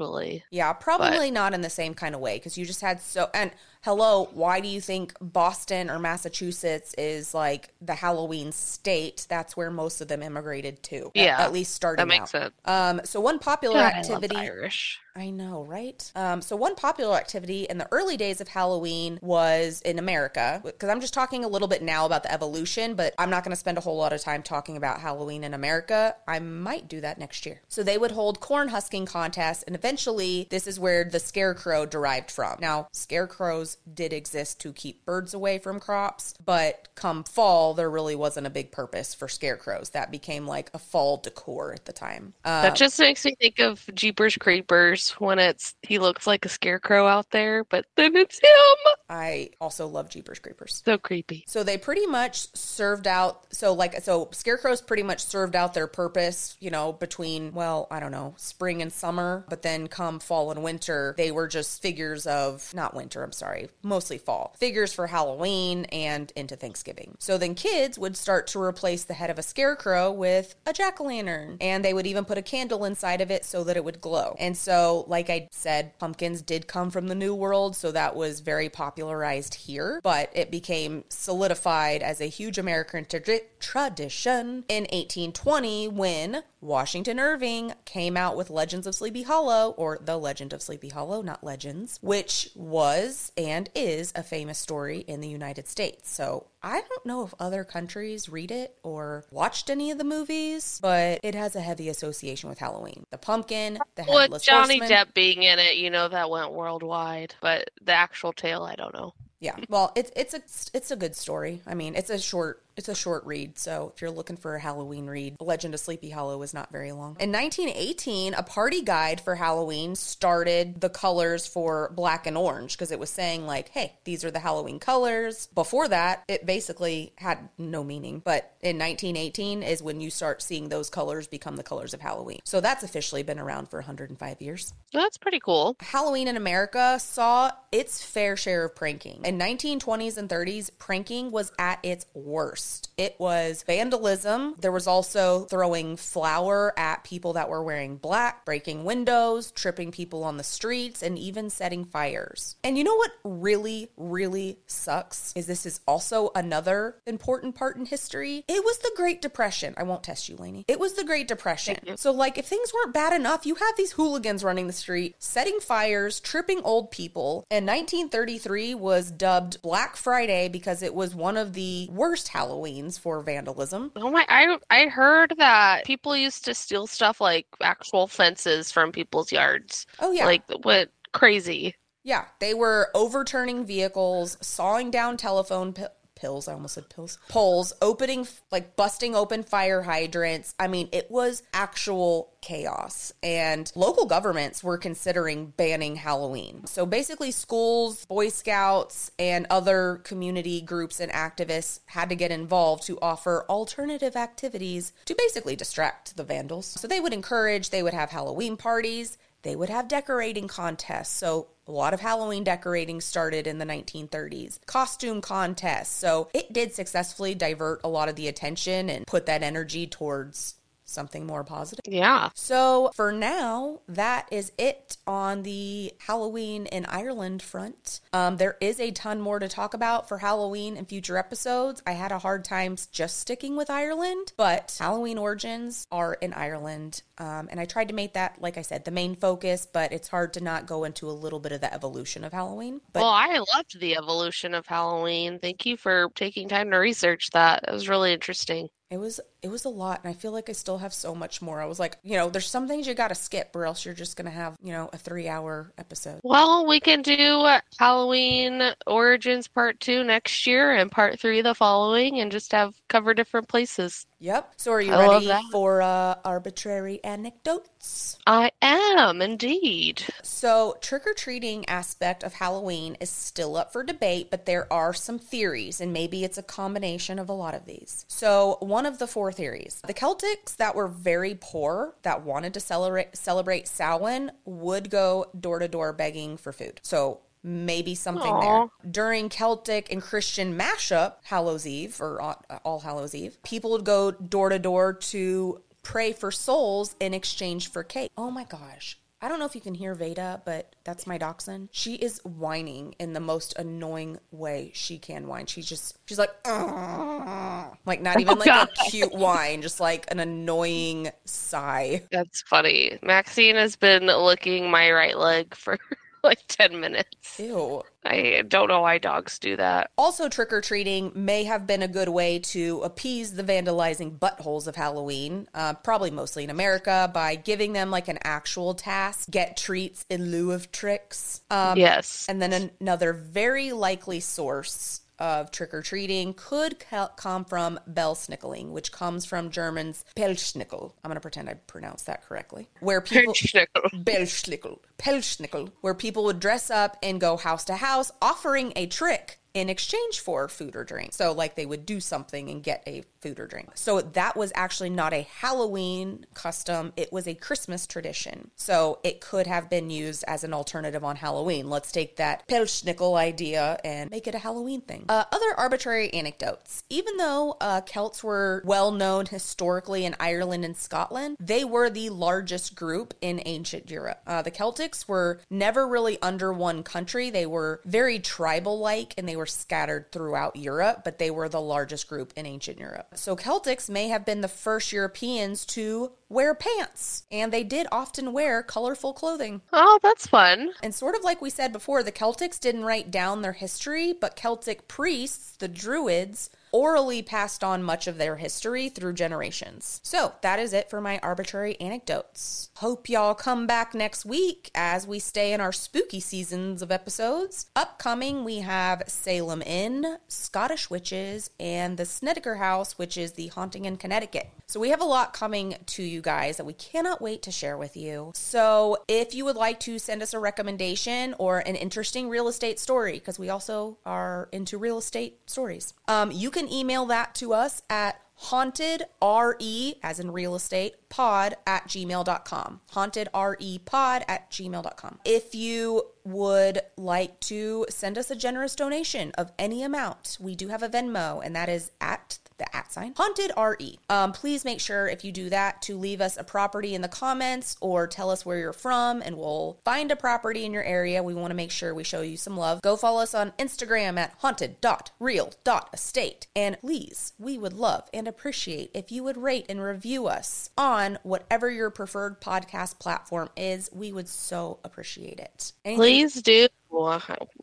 Yeah, probably not in the same kind of way because you just had so. And hello, why do you think Boston or Massachusetts is like the Halloween state? That's where most of them immigrated to. Yeah, at, least starting That makes out. sense. Um, so one popular God, I love activity. Irish. I know, right? Um, so one popular activity in the early days of Halloween was in America, because I'm just talking a little bit now about the evolution, but I'm not going to spend a whole lot of time talking about Halloween in America. I might do that next year. So they would hold corn husking contests, and eventually this is where the scarecrow derived from. Now, scarecrows did exist to keep birds away from crops, but come fall, there really wasn't a big purpose for scarecrows. That became like a fall decor at the time. Uh, That just makes me think of Jeepers Creepers when it's he looks like a scarecrow out there, but then it's him. I also love Jeepers Creepers. So creepy. So they pretty much served out. So like so, scarecrows pretty much served out their purpose. You know, between well, I don't know, spring and summer. But then come fall and winter, they were just figures of not winter. I'm sorry, mostly fall figures for Halloween and into Thanksgiving. So then kids would start to replace the head of a scarecrow with a jack o' lantern, and they would even put a candle inside of it so that it would glow. And so, like I said, pumpkins did come from the New World, so that was very popularized here, but it became solidified as a huge American tradi- tradition in 1820 when Washington Irving came out with Legends of Sleepy Hollow, or The Legend of Sleepy Hollow, not Legends, which was and is a famous story in the United States. So I don't know if other countries read it or watched any of the movies, but it has a heavy association with Halloween. The pumpkin, the headless Johnny horseman. Depp being in it, you know that went worldwide. But the actual tale, I don't know. Yeah, well, it's it's a it's a good story. I mean, it's a short it's a short read, so if you're looking for a Halloween read, Legend of Sleepy Hollow is not very long. In 1918, a party guide for Halloween started the colors for black and orange because it was saying like, "Hey, these are the Halloween colors." Before that, it basically had no meaning, but in 1918 is when you start seeing those colors become the colors of Halloween. So that's officially been around for 105 years. That's pretty cool. Halloween in America saw its fair share of pranking. In 1920s and 30s, pranking was at its worst. First, it was vandalism. There was also throwing flour at people that were wearing black, breaking windows, tripping people on the streets, and even setting fires. And you know what really, really sucks? Is this is also another important part in history. It was the Great Depression. I won't test you, Lainey. It was the Great Depression. So, like, if things weren't bad enough, you have these hooligans running the street, setting fires, tripping old people. And 1933 was dubbed Black Friday because it was one of the worst Halloweens for vandalism. Oh my! I I heard that people used to steal stuff like actual fences from people's yards. Oh, yeah. Like what? Crazy. Yeah, they were overturning vehicles, sawing down telephone pi- pills. I almost said pills. Poles, opening, like busting open fire hydrants. I mean, it was actual chaos. And local governments were considering banning Halloween. So basically, schools, Boy Scouts, and other community groups and activists had to get involved to offer alternative activities to basically distract the vandals. So they would encourage, they would have Halloween parties. They would have decorating contests. So a lot of Halloween decorating started in the 1930s. Costume contests. So it did successfully divert a lot of the attention and put that energy towards something more positive. Yeah. So for now, that is it on the Halloween in Ireland front. Um, there is a ton more to talk about for Halloween in future episodes. I had a hard time just sticking with Ireland, but Halloween origins are in Ireland. Um, and I tried to make that, like I said, the main focus, but it's hard to not go into a little bit of the evolution of Halloween. But well, I loved the evolution of Halloween. Thank you for taking time to research that. It was really interesting. It was it was a lot and I feel like I still have so much more. I was like, you know, there's some things you got to skip or else you're just going to have, you know, a 3-hour episode. Well, we can do Halloween Origins Part 2 next year and Part 3 the following and just have cover different places. Yep. So are you I ready for uh, arbitrary anecdotes? I am indeed. So, trick or treating aspect of Halloween is still up for debate, but there are some theories, and maybe it's a combination of a lot of these. So, one of the four theories the Celtics that were very poor, that wanted to celebrate, celebrate Samhain, would go door to door begging for food. So, maybe something Aw. there. During Celtic and Christian mashup, Hallows Eve or All Hallows Eve, people would go door to door to pray for souls in exchange for cake. Oh my gosh. I don't know if you can hear Veda, but that's my dachshund. She is whining in the most annoying way she can whine. She's just, she's like, "Ugh." like not oh even like a cute whine, just like an annoying sigh. That's funny. Maxine has been licking my right leg for like 10 minutes. Ew. I don't know why dogs do that. Also, trick or treating may have been a good way to appease the vandalizing buttholes of Halloween, uh, probably mostly in America, by giving them like an actual task, get treats in lieu of tricks. Um, yes. And then an- another very likely source of trick or treating could ca- come from Belsnickeling, which comes from German's Pelschnickel. I'm going to pretend I pronounced that correctly. Where people. Belschnickel, Pelschnickel, where people would dress up and go house to house offering a trick in exchange for food or drink. So, like, they would do something and get a food or drink. So, that was actually not a Halloween custom, it was a Christmas tradition. So, it could have been used as an alternative on Halloween. Let's take that Pelschnickel idea and make it a Halloween thing. Uh, other arbitrary anecdotes. Even though uh, Celts were well known historically in Ireland and Scotland, they were the largest group in ancient Europe. Uh, the Celtics were never really under one country, they were very tribal like and they were scattered throughout Europe, but they were the largest group in ancient Europe. So Celtics may have been the first Europeans to wear pants, and they did often wear colorful clothing. Oh, that's fun. And sort of like we said before, the Celtics didn't write down their history, but Celtic priests, the Druids, orally passed on much of their history through generations. So that is it for my arbitrary anecdotes. Hope y'all come back next week as we stay in our spooky seasons of episodes. Upcoming, we have Salem Inn, Scottish Witches, and the Snedeker House, which is the haunting in Connecticut. So we have a lot coming to you guys that we cannot wait to share with you. So if you would like to send us a recommendation or an interesting real estate story, because we also are into real estate stories, um, you can email that to us at haunted re as in real estate pod at gmail.com haunted re pod at gmail.com if you would like to send us a generous donation of any amount we do have a venmo and that is at the at sign. Haunted re um, please make sure if you do that to leave us a property in the comments or tell us where you're from and we'll find a property in your area. We want to make sure we show you some love. Go follow us on instagram at haunted.real.estate and please we would love and appreciate if you would rate and review us on whatever your preferred podcast platform is. We would so appreciate it. Anything- Please do.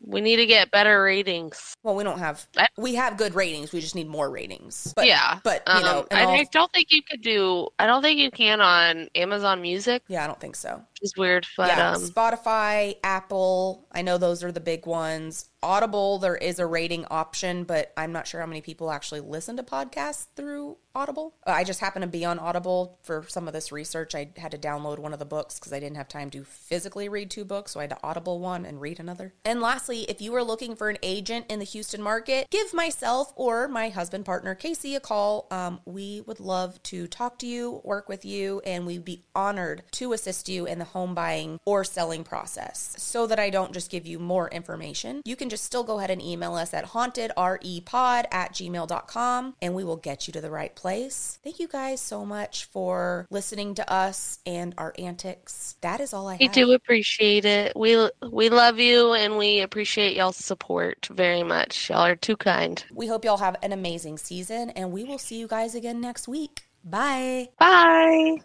We need to get better ratings. well we don't have we have good ratings we just need more ratings but yeah, but you know Um, in I, all- I don't think you could do. I don't think you can on Amazon Music, yeah i don't think so is weird. But yeah, um, Spotify, Apple, I know those are the big ones. Audible, there is a rating option, but I'm not sure how many people actually listen to podcasts through Audible. Uh, I just happened to be on Audible for some of this research. I had to download one of the books because I didn't have time to physically read two books, so I had to Audible one and read another. And lastly, if you are looking for an agent in the Houston market, give myself or my husband partner Casey a call. Um, we would love to talk to you, work with you, and we'd be honored to assist you in the home buying or selling process. So that I don't just give you more information, you can just still go ahead and email us at hauntedrepod at gmail.com and we will get you to the right place. Thank you guys so much for listening to us and our antics. That is all I have. we have. do appreciate it. We we love you and we appreciate y'all's support very much. Y'all are too kind. We hope y'all have an amazing season and we will see you guys again next week. Bye. Bye.